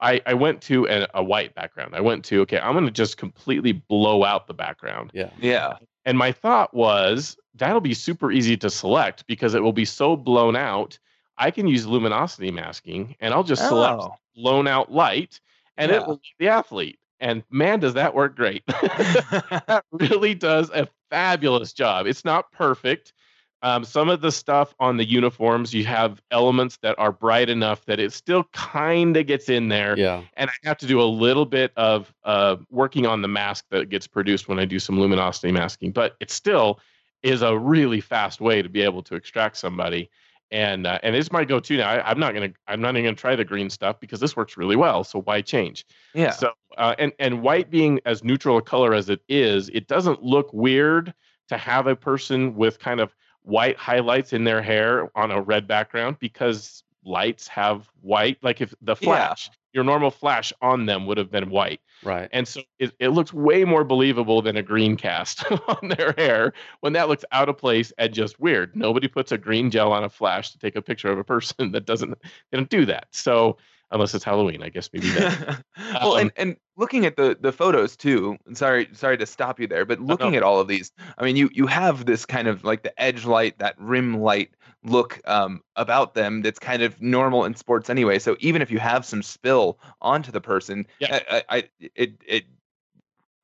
I, I went to a, a white background. I went to okay, I'm going to just completely blow out the background. Yeah, yeah. And my thought was that'll be super easy to select because it will be so blown out. I can use luminosity masking, and I'll just select oh. blown out light, and yeah. it will be the athlete and man, does that work great. [laughs] that really does a fabulous job. It's not perfect. Um, some of the stuff on the uniforms, you have elements that are bright enough that it still kind of gets in there. Yeah. And I have to do a little bit of uh, working on the mask that gets produced when I do some luminosity masking, but it still is a really fast way to be able to extract somebody and uh, and it's my go-to now. I, am not gonna I'm not even gonna try the green stuff because this works really well. So why change? Yeah. So uh, and and white being as neutral a color as it is, it doesn't look weird to have a person with kind of white highlights in their hair on a red background because lights have white. Like if the flash. Your normal flash on them would have been white. Right. And so it, it looks way more believable than a green cast [laughs] on their hair when that looks out of place and just weird. Nobody puts a green gel on a flash to take a picture of a person [laughs] that doesn't they don't do that. So unless it's Halloween, I guess maybe that. [laughs] well, um, and, and looking at the the photos too. Sorry, sorry to stop you there, but looking at all of these, I mean, you you have this kind of like the edge light, that rim light look um, about them that's kind of normal in sports anyway. So even if you have some spill onto the person, yeah. I, I it it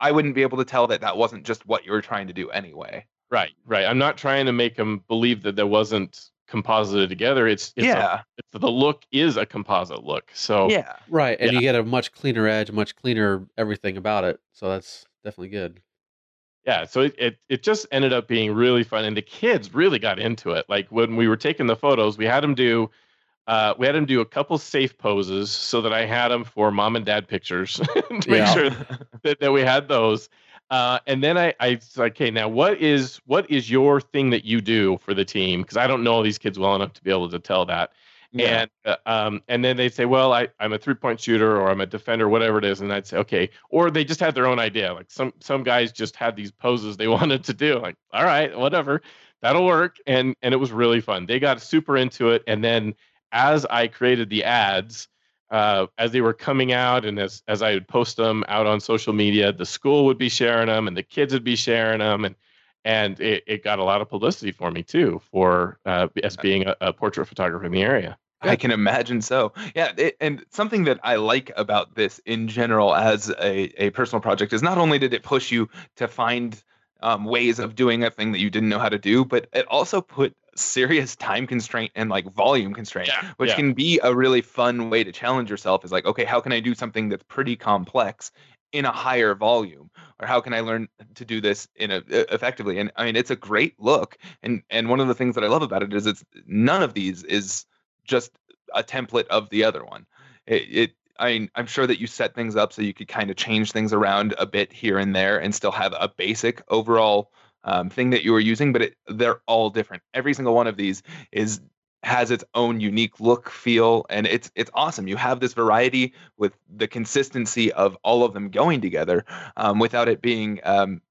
I wouldn't be able to tell that that wasn't just what you were trying to do anyway. Right, right. I'm not trying to make them believe that there wasn't composited together. It's, it's yeah. A, it's, the look is a composite look. So yeah, right. And yeah. you get a much cleaner edge, much cleaner everything about it. So that's definitely good yeah so it, it, it just ended up being really fun and the kids really got into it like when we were taking the photos we had them do uh, we had them do a couple safe poses so that i had them for mom and dad pictures [laughs] to make sure that, that we had those uh, and then I, I said, okay, now what is what is your thing that you do for the team? Because I don't know all these kids well enough to be able to tell that. Yeah. And uh, um, and then they'd say, well, I, I'm a three point shooter or I'm a defender, whatever it is. And I'd say, okay. Or they just had their own idea. Like some some guys just had these poses they [laughs] wanted to do. Like, all right, whatever, that'll work. And and it was really fun. They got super into it. And then as I created the ads, uh, as they were coming out and as as I would post them out on social media, the school would be sharing them and the kids would be sharing them and and it, it got a lot of publicity for me too for uh, as being a, a, portrait photographer in the area. I can imagine so. Yeah it, and something that i like about this in general as a, a personal project is not only did it push you to find um, ways of doing a thing that you didn't know how to do but it also put serious time constraint and like volume constraint yeah, which yeah. can be a really fun way to challenge yourself is like okay how can i do something that's pretty complex in a higher volume or how can i learn to do this in a effectively and i mean it's a great look and and one of the things that i love about it is it's none of these is just a template of the other one it, it I mean, I'm sure that you set things up so you could kind of change things around a bit here and there and still have a basic overall um, thing that you were using, but it, they're all different. Every single one of these is has its own unique look, feel, and it's it's awesome. You have this variety with the consistency of all of them going together, um, without it being um,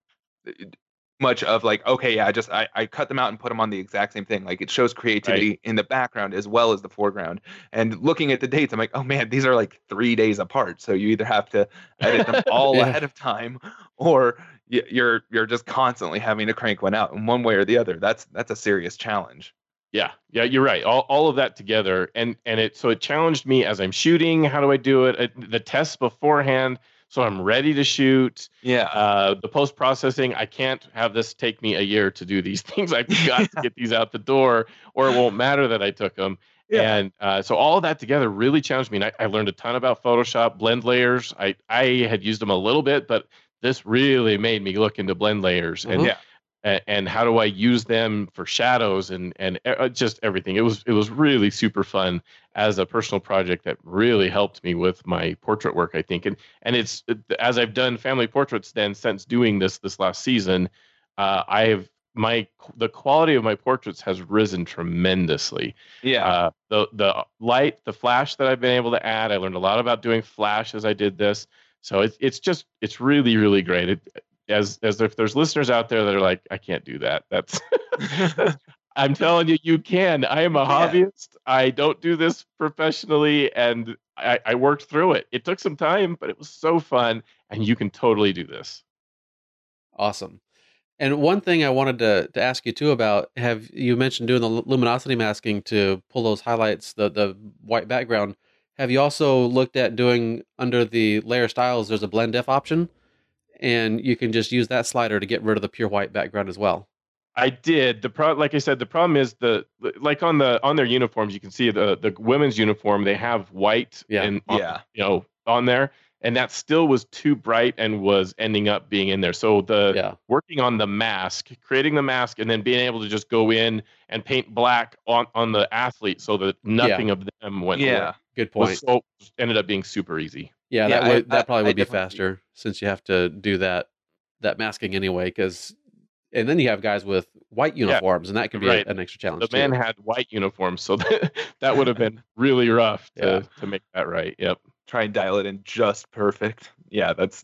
much of like, okay, yeah, I just I, I cut them out and put them on the exact same thing. Like it shows creativity right. in the background as well as the foreground. And looking at the dates, I'm like, oh man, these are like three days apart. So you either have to edit them [laughs] all yeah. ahead of time, or you're you're just constantly having to crank one out in one way or the other. That's that's a serious challenge. Yeah, yeah, you're right. All, all of that together, and and it so it challenged me as I'm shooting. How do I do it? the tests beforehand, so I'm ready to shoot. Yeah. Uh, the post processing, I can't have this take me a year to do these [laughs] things. I've got to [laughs] get these out the door, or it won't matter that I took them. Yeah. And uh, so all of that together really challenged me. And I, I learned a ton about Photoshop, blend layers. I I had used them a little bit, but this really made me look into blend layers. And mm-hmm. yeah and, how do I use them for shadows and and uh, just everything. It was it was really super fun as a personal project that really helped me with my portrait work i think and and it's as i've done family portraits then since doing this this last season uh, i have my the quality of my portraits has risen tremendously Yeah. uh, the the light the flash that i've been able to add i learned a lot about doing flash as i did this so it's it's just it's really really great it, as as if there's listeners out there that are like i can't do that that's [laughs] [laughs] I'm telling you, you can. I am a Yeah. hobbyist. I don't do this professionally, and I, I worked through it. It took some time, but it was so fun, and you can totally do this. Awesome. And one thing I wanted to, to ask you too about have you mentioned doing the luminosity masking to pull those highlights, the the white background. Have you also looked at doing under the layer styles? There's a blend if option, and you can just use that slider to get rid of the pure white background as well. I did. The pro like I said, the problem is the like on the on their uniforms, you can see the the women's uniform, they have white Yeah. and on- Yeah. you know, on there. And that still was too bright and was ending up being in there. So the Yeah, working on the mask, creating the mask, and then being able to just go in and paint black on on the athlete so that nothing of them went away. Yeah. good was point. so ended up being super easy. Yeah, Yeah, that I- would that I- probably I would be faster since you have to do that that masking anyway. Because and then you have guys with white uniforms, and that could be a- an extra challenge. The too. man had white uniforms, so [laughs] that, that would have [laughs] been really rough to, Yeah. to make that right. Yep. Try and dial it in just perfect. Yeah, that's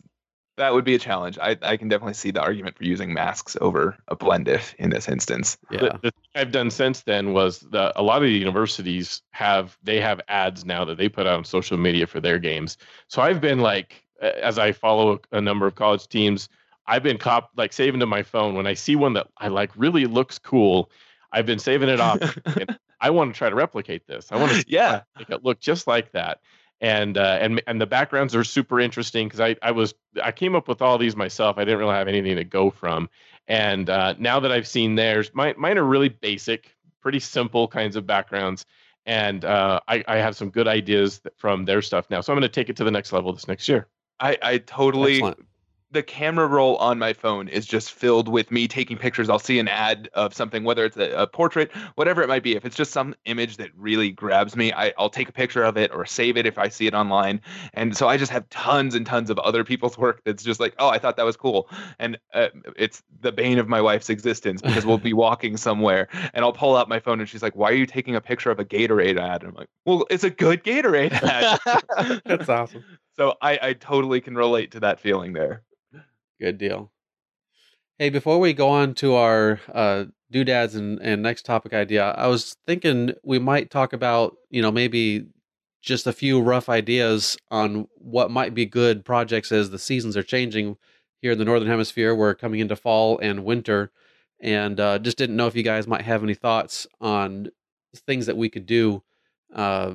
that would be a challenge. I, I can definitely see the argument for using masks over a blend if in this instance. yeah, The, the thing I've done since then was the a lot of the universities have they have ads now that they put out on social media for their games. So I've been like, as I follow a number of college teams, I've been cop like saving to my phone when I see one that I like really looks cool. I've been saving it off. [laughs] and I want to try to replicate this. I want to yeah. make it look just like that. And uh, and and the backgrounds are super interesting because I I was I came up with all these myself. I didn't really have anything to go from. And uh, now that I've seen theirs, mine mine are really basic, pretty simple kinds of backgrounds. And uh, I, I have some good ideas from their stuff now. So I'm going to take it to the next level this next year. I, I totally excellent. The camera roll on my phone is just filled with me taking pictures. I'll see an ad of something, whether it's a, a portrait, whatever it might be. If it's just some image that really grabs me, I, I'll take a picture of it or save it if I see it online. And so I just have tons and tons of other people's [laughs] work that's just like, oh, I thought that was cool. And uh, it's the bane of my wife's existence because we'll be [laughs] walking somewhere and I'll pull out my phone and she's like, why are you taking a picture of a Gatorade ad? And I'm like, well, it's a good Gatorade ad. [laughs] That's awesome. So I, I totally can relate to that feeling there. Good deal. Hey, before we go on to our uh, doodads and, and next topic idea, I was thinking we might talk about, you know, maybe just a few rough ideas on what might be good projects as the seasons are changing here in the Northern Hemisphere. We're coming into fall and winter, and uh, just didn't know if you guys might have any thoughts on things that we could do uh,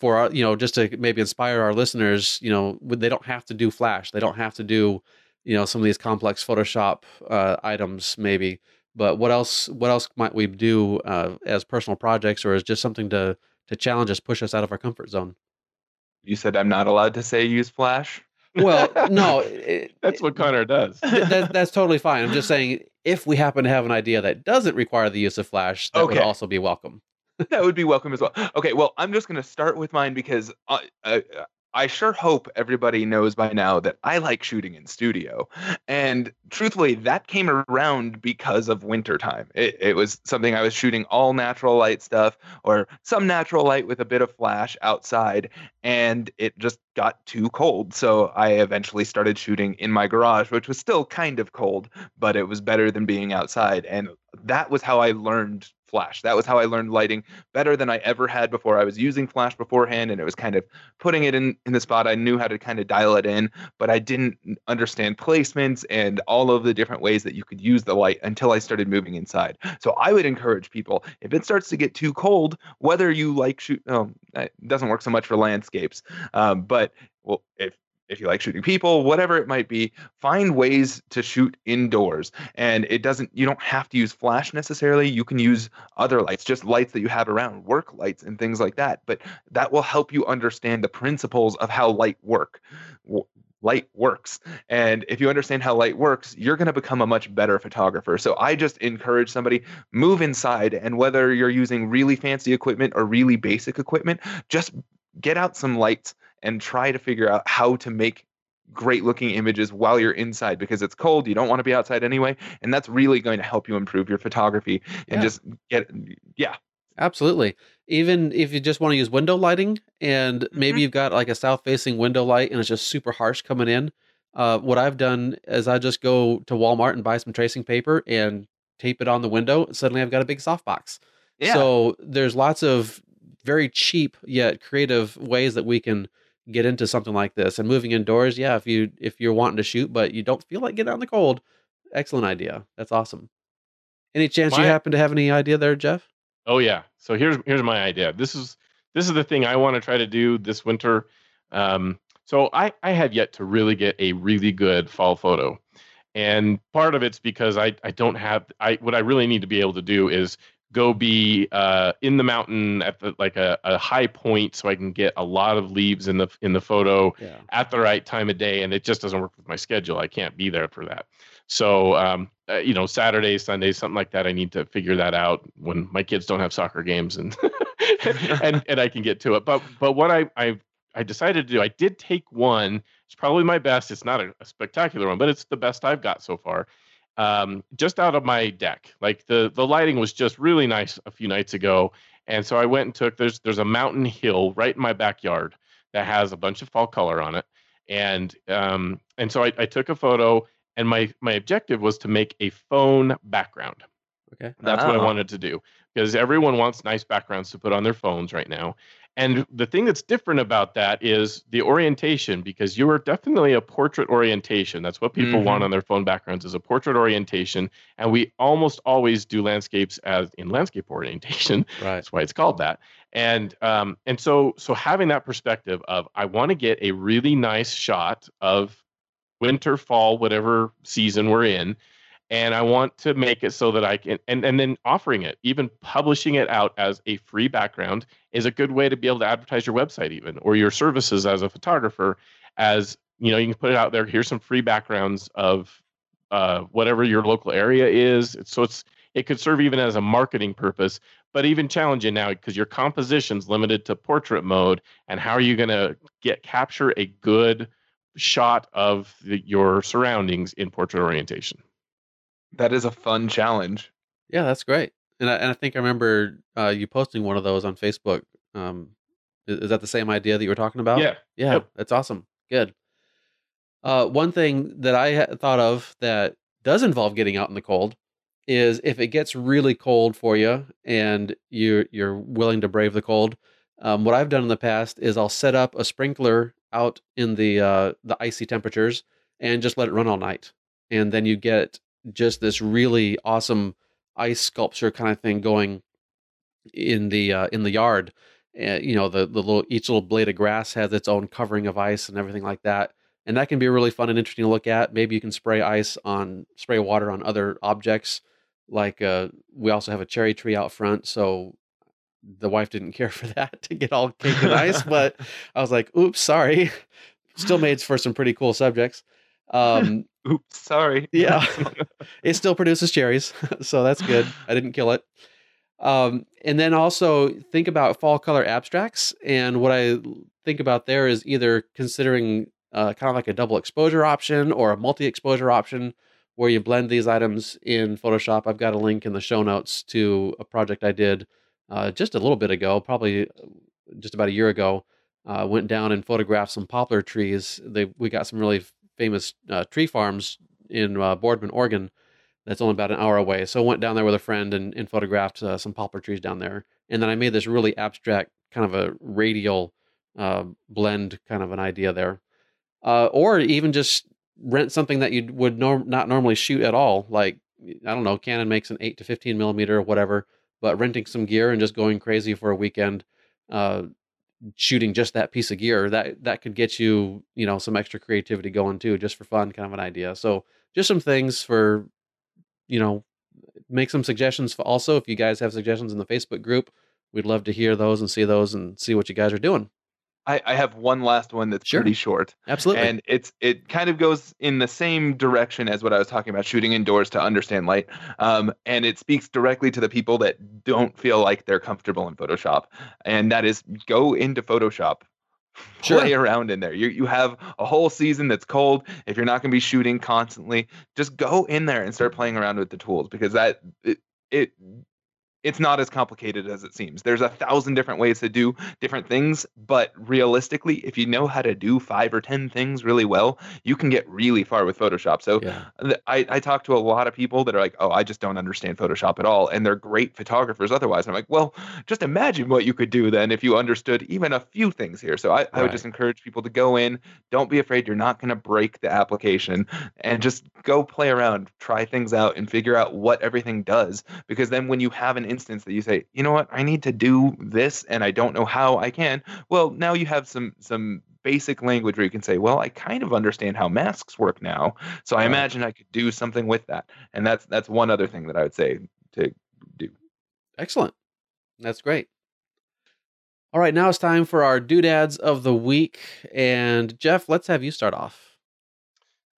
for our, you know, just to maybe inspire our listeners. You know, they don't have to do Flash, they don't have to do you know some of these complex photoshop uh, items maybe but what else what else might we do uh, as personal projects or as just something to to challenge us push us out of our comfort zone You said I'm not allowed to say use Flash. well no [laughs] it, That's what Connor does. th- that, that's totally fine i'm just saying if we happen to have an idea that doesn't require the use of flash that would also be welcome that would be welcome as well. Okay, well, I'm just going to start with mine because I, I, uh, I sure hope everybody knows by now that I like shooting in studio. And truthfully, that came around because of wintertime. It, it was something I was shooting all natural light stuff or some natural light with a bit of flash outside, and it just got too cold. So I eventually started shooting in my garage, which was still kind of cold, but it was better than being outside. And that was how I learned flash. That was how I learned lighting better than I ever had before. I was using flash beforehand and it was kind of putting it in in the spot. I knew how to kind of dial it in, but I didn't understand placements and all of the different ways that you could use the light until I started moving inside. So I would encourage people if it starts to get too cold, whether you like shoot, oh, it doesn't work so much for landscapes, um, but well, if if you like shooting people, whatever it might be, find ways to shoot indoors. And it doesn't, you don't have to use flash necessarily. You can use other lights, just lights that you have around, work lights and things like that. But that will help you understand the principles of how light work. Light works. And if you understand how light works, you're going to become a much better photographer. So I just encourage somebody move inside and whether you're using really fancy equipment or really basic equipment, just get out some lights and try to figure out how to make great looking images while you're inside because it's cold you don't want to be outside anyway and that's really going to help you improve your photography and Yeah. just get yeah Absolutely. Even if you just want to use window lighting and maybe you've got like a south facing window light and it's just super harsh coming in, uh, what I've done is I just go to Walmart and buy some tracing paper and tape it on the window. Suddenly I've got a big softbox. yeah So there's lots of very cheap yet creative ways that we can get into something like this. And moving indoors, yeah, if you if you're wanting to shoot but you don't feel like getting out in the cold, excellent idea. That's awesome. Any chance you happen to have any idea there, Jeff? Oh yeah. So here's here's my idea. This is this is the thing I want to try to do this winter. Um, so I I have yet to really get a really good fall photo, and part of it's because I I don't have I what I really need to be able to do is go be uh, in the mountain at the like a, a high point so I can get a lot of leaves in the in the photo Yeah. at the right time of day and it just doesn't work with my schedule. I can't be there for that. So um, uh, you know Saturday, Sunday, something like that i need to figure that out when my kids don't have soccer games and [laughs] and and i can get to it. But but what i i i decided to do i did take one. It's probably my best. It's not a, a spectacular one but it's the best i've got so far um, just out of my deck. Like the the lighting was just really nice a few nights ago and so i went and took there's there's a mountain hill right in my backyard that has a bunch of fall color on it and um and so I, I took a photo and my my objective was to make a phone background Okay. that's what i Oh. wanted to do because everyone wants nice backgrounds to put on their phones right now and the thing that's different about that is the orientation because you are definitely a portrait orientation that's what people want Mhm. on their phone backgrounds is a portrait orientation and we almost always do landscapes as in landscape orientation [laughs] Right. that's why it's called that. And um, and so so having that perspective of I want to get a really nice shot of winter, fall, whatever season we're in, and I want to make it so that I can and and then offering it, even publishing it out as a free background is a good way to be able to advertise your website even or your services as a photographer as you know you can put it out there here's some free backgrounds of uh, whatever your local area is. So it's it could serve even as a marketing purpose but even challenging now because your composition's limited to portrait mode and how are you going to get capture a good shot of the, your surroundings in portrait orientation that is a fun challenge Yeah, that's great. And I, and I think I remember uh, you posting one of those on Facebook. Um, is, is that the same idea that you were talking about? yeah Yeah, Yep. that's awesome. Good. Uh, one thing that I thought of that does involve getting out in the cold is if it gets really cold for you and you're you're willing to brave the cold. Um, what I've done in the past is I'll set up a sprinkler out in the uh, the icy temperatures and just let it run all night, and then you get just this really awesome ice sculpture kind of thing going in the uh, in the yard. Uh, you know, the the little each little blade of grass has its own covering of ice and everything like that, and that can be really fun and interesting to look at. Maybe you can spray ice on spray water on other objects. Like uh, we also have a cherry tree out front, so the wife didn't [laughs] care for that to get all caked in ice. but [laughs] I was like, "Oops, sorry." [laughs] Still made for some pretty cool subjects. Um, [laughs] oops sorry yeah, [laughs] it still produces cherries, [laughs] so that's good. I didn't kill it. Um, and then also think about fall color abstracts, and what I think about there is either considering uh, kind of like a double exposure option or a multi exposure option, where you blend these items in Photoshop. I've got a link in the show notes to a project I did uh, just a little bit ago, probably just about a year ago. Uh, went down and photographed some poplar trees. They we got some really famous uh, tree farms in uh, Boardman, Oregon. That's only about an hour away. So I went down there with a friend and, and photographed uh, some poplar trees down there. And then I made this really abstract kind of a radial uh, blend kind of an idea there. Uh, or even just rent something that you would norm- not normally shoot at all. Like, I don't know, Canon makes an 8 to 15 millimeter or whatever, but renting some gear and just going crazy for a weekend. Uh, shooting just that piece of gear that that could get you you know some extra creativity going too just for fun kind of an idea. So just some things for you know make some suggestions for also if you guys have suggestions in the facebook group we'd love to hear those and see those and see what you guys are doing I, I have one last one that's Sure. pretty short. Absolutely. and it's it kind of goes in the same direction as what I was talking about shooting indoors to understand light um, and it speaks directly to the people that don't feel like they're comfortable in Photoshop and that is go into Photoshop [laughs] Sure. play around in there you you have a whole season that's cold if you're not going to be shooting constantly just go in there and start playing around with the tools because that it, it it's not as complicated as it seems. There's a thousand different ways to do different things, but realistically, if you know how to do five or 10 things really well, you can get really far with Photoshop. So yeah. I, I talk to a lot of people that are like, oh, I just don't understand Photoshop at all. And they're great photographers otherwise. And I'm like, well, just imagine what you could do then if you understood even a few things here. So I, I would just encourage people to go in. Don't be afraid. You're not going to break the application and just go play around, try things out, and figure out what everything does. Because then when you have an instance that you say, you know what, I need to do this and I don't know how I can, well, now you have some some basic language where you can say, well, I kind of understand how masks work now. So I imagine I could do something with that. And that's that's one other thing that I would say to do. Excellent. That's great. All right, now it's time for our doodads of the week. And Jeff, let's have you start off.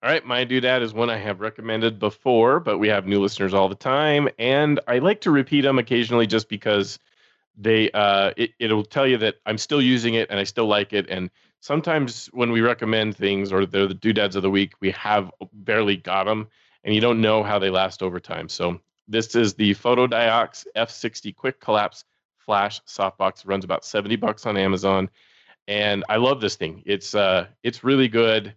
All right, my doodad is one I have recommended before, but we have new listeners all the time, and I like to repeat them occasionally just because they uh, it, it'll tell you that I'm still using it and I still like it. And sometimes when we recommend things or they're the doodads of the week, we have barely got them, and you don't know how they last over time. So this is the Fotodiox F60 Quick Collapse Flash Softbox. It runs about 70 bucks on Amazon, and I love this thing. It's uh, it's really good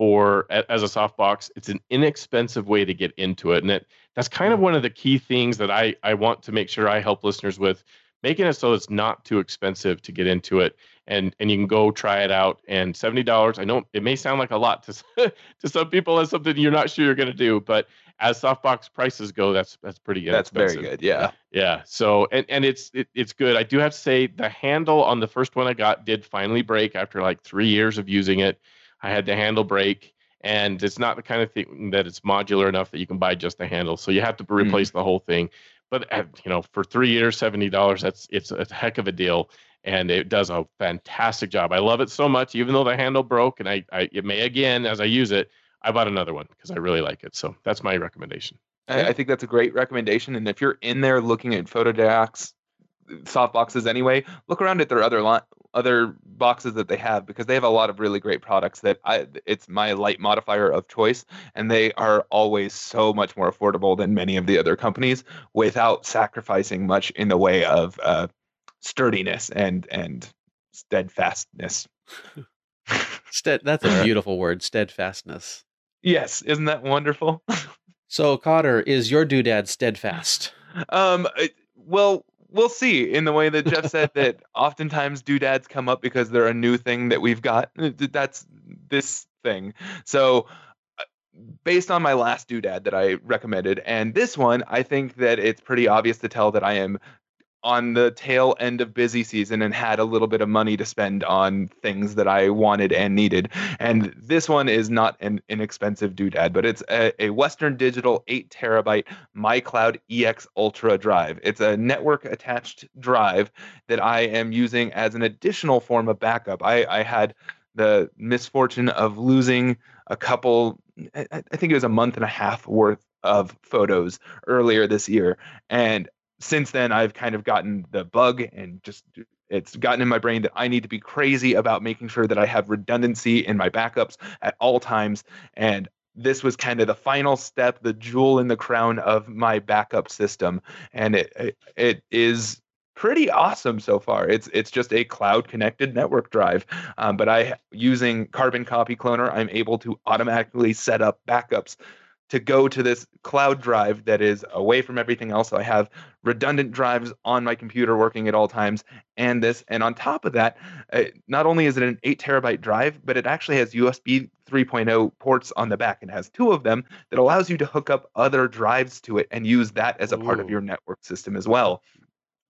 for as a softbox. It's an inexpensive way to get into it, and it, that's kind of mm. one of the key things that I I want to make sure I help listeners with, making it so it's not too expensive to get into it, and and you can go try it out. And seventy dollars, I know it may sound like a lot to [laughs] to some people as something you're not sure you're going to do, but as softbox prices go, that's that's pretty good. That's very good. Yeah. Yeah. So and and it's it, it's good. I do have to say the handle on the first one I got did finally break after like three years of using it. I had the handle break, and it's not the kind of thing that it's modular enough that you can buy just the handle. So you have to replace the whole thing. But uh, you know, for three years, seventy dollars, that's it's a heck of a deal, and it does a fantastic job. I love it so much, even though the handle broke, and I, I it may again as I use it. I bought another one because I really like it. So that's my recommendation. I, I think that's a great recommendation. And if you're in there looking at Fotodiox soft boxes anyway, look around at their other li- other boxes that they have because they have a lot of really great products that I it's my light modifier of choice and they are always so much more affordable than many of the other companies without sacrificing much in the way of uh, sturdiness and and steadfastness. [laughs] Stead, that's a beautiful word, steadfastness. yes, isn't that wonderful? [laughs] So, Cotter, is your doodad steadfast? Um, well, we'll see. In the way that Jeff said [laughs] that, oftentimes doodads come up because they're a new thing that we've got. [laughs] That's this thing. So, uh, based on my last doodad that I recommended, and this one, I think that it's pretty obvious to tell that I am on the tail end of busy season and had a little bit of money to spend on things that I wanted and needed. And this one is not an inexpensive doodad, but it's a, a Western Digital 8 terabyte MyCloud EX Ultra drive. It's a network attached drive that I am using as an additional form of backup. I, I had the misfortune of losing a couple, I, I think it was a month and a half worth of photos earlier this year. And since then I've kind of gotten the bug and just it's gotten in my brain that I need to be crazy about making sure that I have redundancy in my backups at all times. And this was kind of the final step the jewel in the crown of my backup system. And it it, it is pretty awesome so far. It's it's just a cloud connected network drive. Um, but i using carbon copy cloner i'm able to automatically set up backups to go to this cloud drive that is away from everything else. So I have redundant drives on my computer working at all times, and this. And on top of that, uh, not only is it an eight terabyte drive, but it actually has USB 3.0 ports on the back. and has two of them that allows you to hook up other drives to it and use that as a part of your network system as well.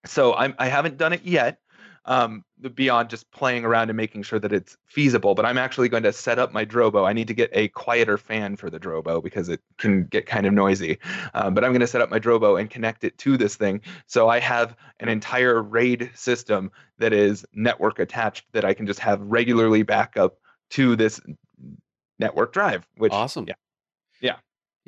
So I'm, I haven't done it yet. Um, beyond just playing around and making sure that it's feasible. But I'm actually going to set up my Drobo. I need to get a quieter fan for the Drobo because it can get kind of noisy. Um, but I'm going to set up my Drobo and connect it to this thing. So I have an entire RAID system that is network attached that I can just have regularly back up to this network drive. Which awesome. Yeah.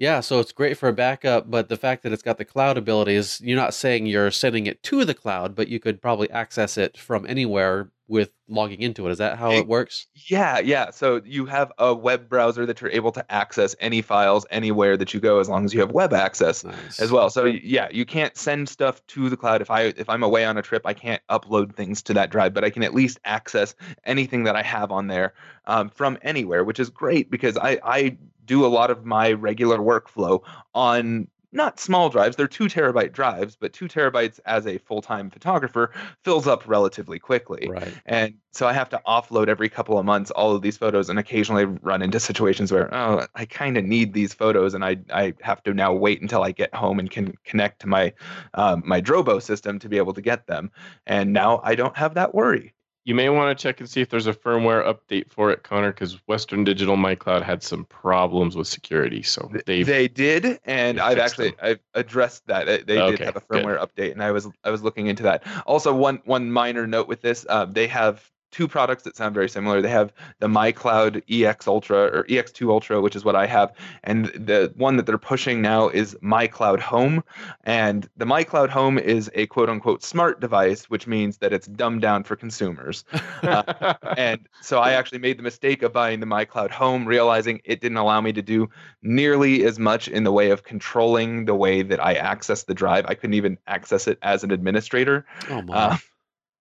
Yeah, so it's great for a backup, but the fact that it's got the cloud abilities, you're not saying you're sending it to the cloud, but you could probably access it from anywhere with logging into it. Is that how it works? Yeah, yeah. So you have a web browser that you're able to access any files anywhere that you go as long as you have web access Nice. as well. So yeah, you can't send stuff to the cloud if I if I'm away on a trip, I can't upload things to that drive, but I can at least access anything that I have on there um, from anywhere, which is great because I I do a lot of my regular workflow on not small drives. They're two terabyte drives, but two terabytes as a full time photographer fills up relatively quickly. Right. And so I have to offload every couple of months all of these photos and occasionally run into situations where, oh, I kind of need these photos and I, I have to now wait until I get home and can connect to my um, my Drobo system to be able to get them. And now I don't have that worry. You may want to check and see if there's a firmware update for it, Connor, because Western Digital My Cloud had some problems with security. So they've they did, and I've actually I've addressed that. They they Okay, did have a good. firmware update, and I was I was looking into that. Also, one one minor note with this, uh, they have two products that sound very similar. They have the MyCloud EX Ultra or EX2 Ultra, which is what I have, and the one that they're pushing now is MyCloud Home, and the MyCloud Home is a quote unquote smart device, which means that it's dumbed down for consumers. [laughs] Uh, and so I actually made the mistake of buying the MyCloud Home, realizing it didn't allow me to do nearly as much in the way of controlling the way that I access the drive. I couldn't even access it as an administrator, Oh my. uh,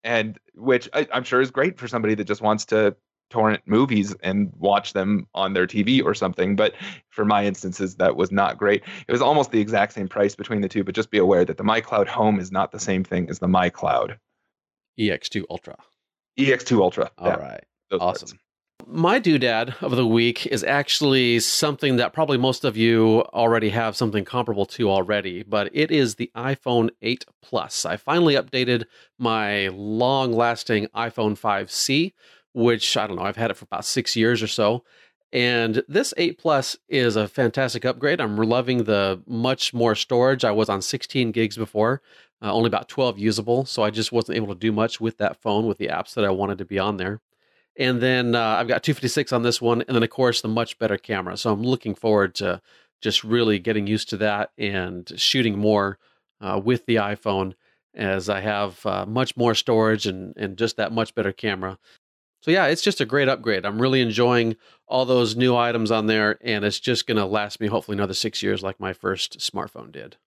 and which I, I'm sure is great for somebody that just wants to torrent movies and watch them on their TV or something. But for my instances, that was not great. It was almost the exact same price between the two, but just be aware that the MyCloud Home is not the same thing as the MyCloud EX2 Ultra. EX2 Ultra. All Yeah, right. those parts. My doodad of the week is actually something that probably most of you already have something comparable to already, but it is the iPhone 8 Plus. I finally updated my long lasting iPhone 5C, which I don't know, I've had it for about six years or so. And this 8 Plus is a fantastic upgrade. I'm loving the much more storage. I was on 16 gigs before, uh, only about 12 usable. So I just wasn't able to do much with that phone with the apps that I wanted to be on there. And then uh, I've got 256 on this one. And then, of course, the much better camera. So I'm looking forward to just really getting used to that and shooting more uh, with the iPhone as I have uh, much more storage and, and just that much better camera. So, yeah, it's just a great upgrade. I'm really enjoying all those new items on there. And it's just going to last me hopefully another six years like my first smartphone did.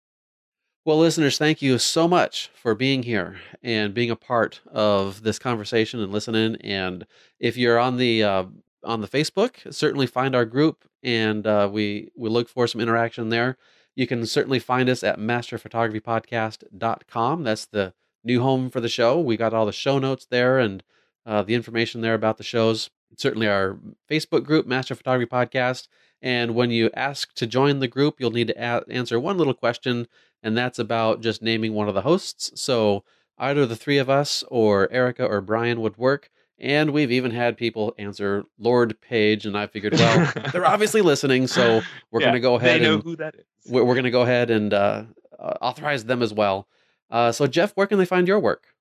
Well, listeners, thank you so much for being here and being a part of this conversation and listening. And if you're on the uh, on the Facebook, certainly find our group, and uh, we we look for some interaction there. You can certainly find us at masterphotographypodcast.com. That's the new home for the show. We got all the show notes there and uh, the information there about the shows. Certainly our Facebook group, Master Photography Podcast. And when you ask to join the group, you'll need to a- answer one little question and that's about just naming one of the hosts. So either the three of us or Erica or Brian would work. And we've even had people answer Lord Page, and I figured, well, [laughs] they're obviously listening, so we're Yeah, going to go ahead. They know and who that is. we're, we're going to go ahead and uh, uh, authorize them as well. Uh, so, Jeff, where can they find your work?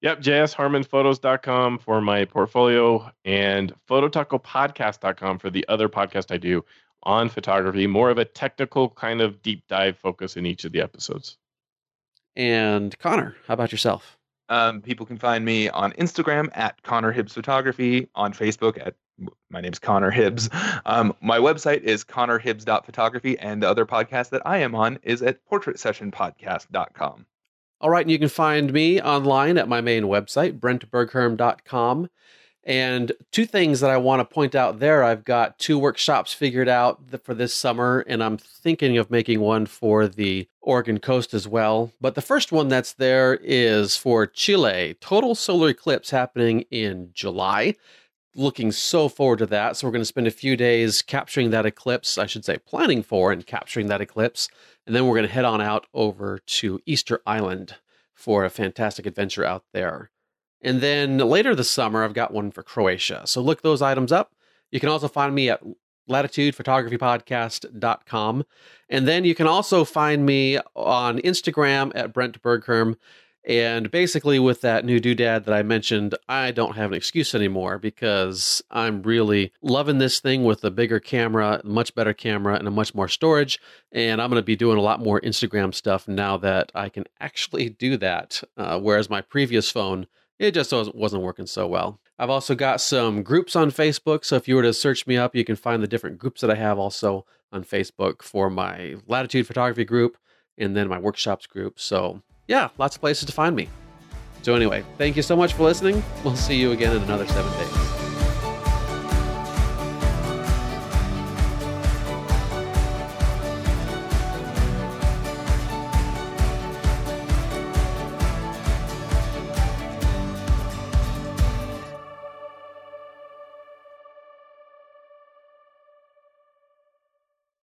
Yep, jsharmonphotos.com for my portfolio and phototacopodcast.com for the other podcast I do on photography, more of a technical kind of deep dive focus in each of the episodes. And Connor, how about yourself? Um, people can find me on Instagram at Connor Hibbs Photography, on Facebook at my name's Connor Hibbs. Um, my website is connorhibbs.photography, and the other podcast that I am on is at portraitsessionpodcast.com. All right, and you can find me online at my main website, brentbergherm.com. And two things that I want to point out there I've got two workshops figured out for this summer, and I'm thinking of making one for the Oregon coast as well. But the first one that's there is for Chile, total solar eclipse happening in July. Looking so forward to that. So, we're going to spend a few days capturing that eclipse, I should say, planning for and capturing that eclipse. And then we're going to head on out over to Easter Island for a fantastic adventure out there. And then later this summer, I've got one for Croatia. So look those items up. You can also find me at latitudephotographypodcast.com. And then you can also find me on Instagram at Brent Bergherm. And basically, with that new doodad that I mentioned, I don't have an excuse anymore because I'm really loving this thing with a bigger camera, much better camera, and a much more storage. And I'm going to be doing a lot more Instagram stuff now that I can actually do that. Uh, whereas my previous phone, it just wasn't working so well. I've also got some groups on Facebook. So if you were to search me up, you can find the different groups that I have also on Facebook for my Latitude Photography group and then my workshops group. So yeah, lots of places to find me. So, anyway, thank you so much for listening. We'll see you again in another seven days.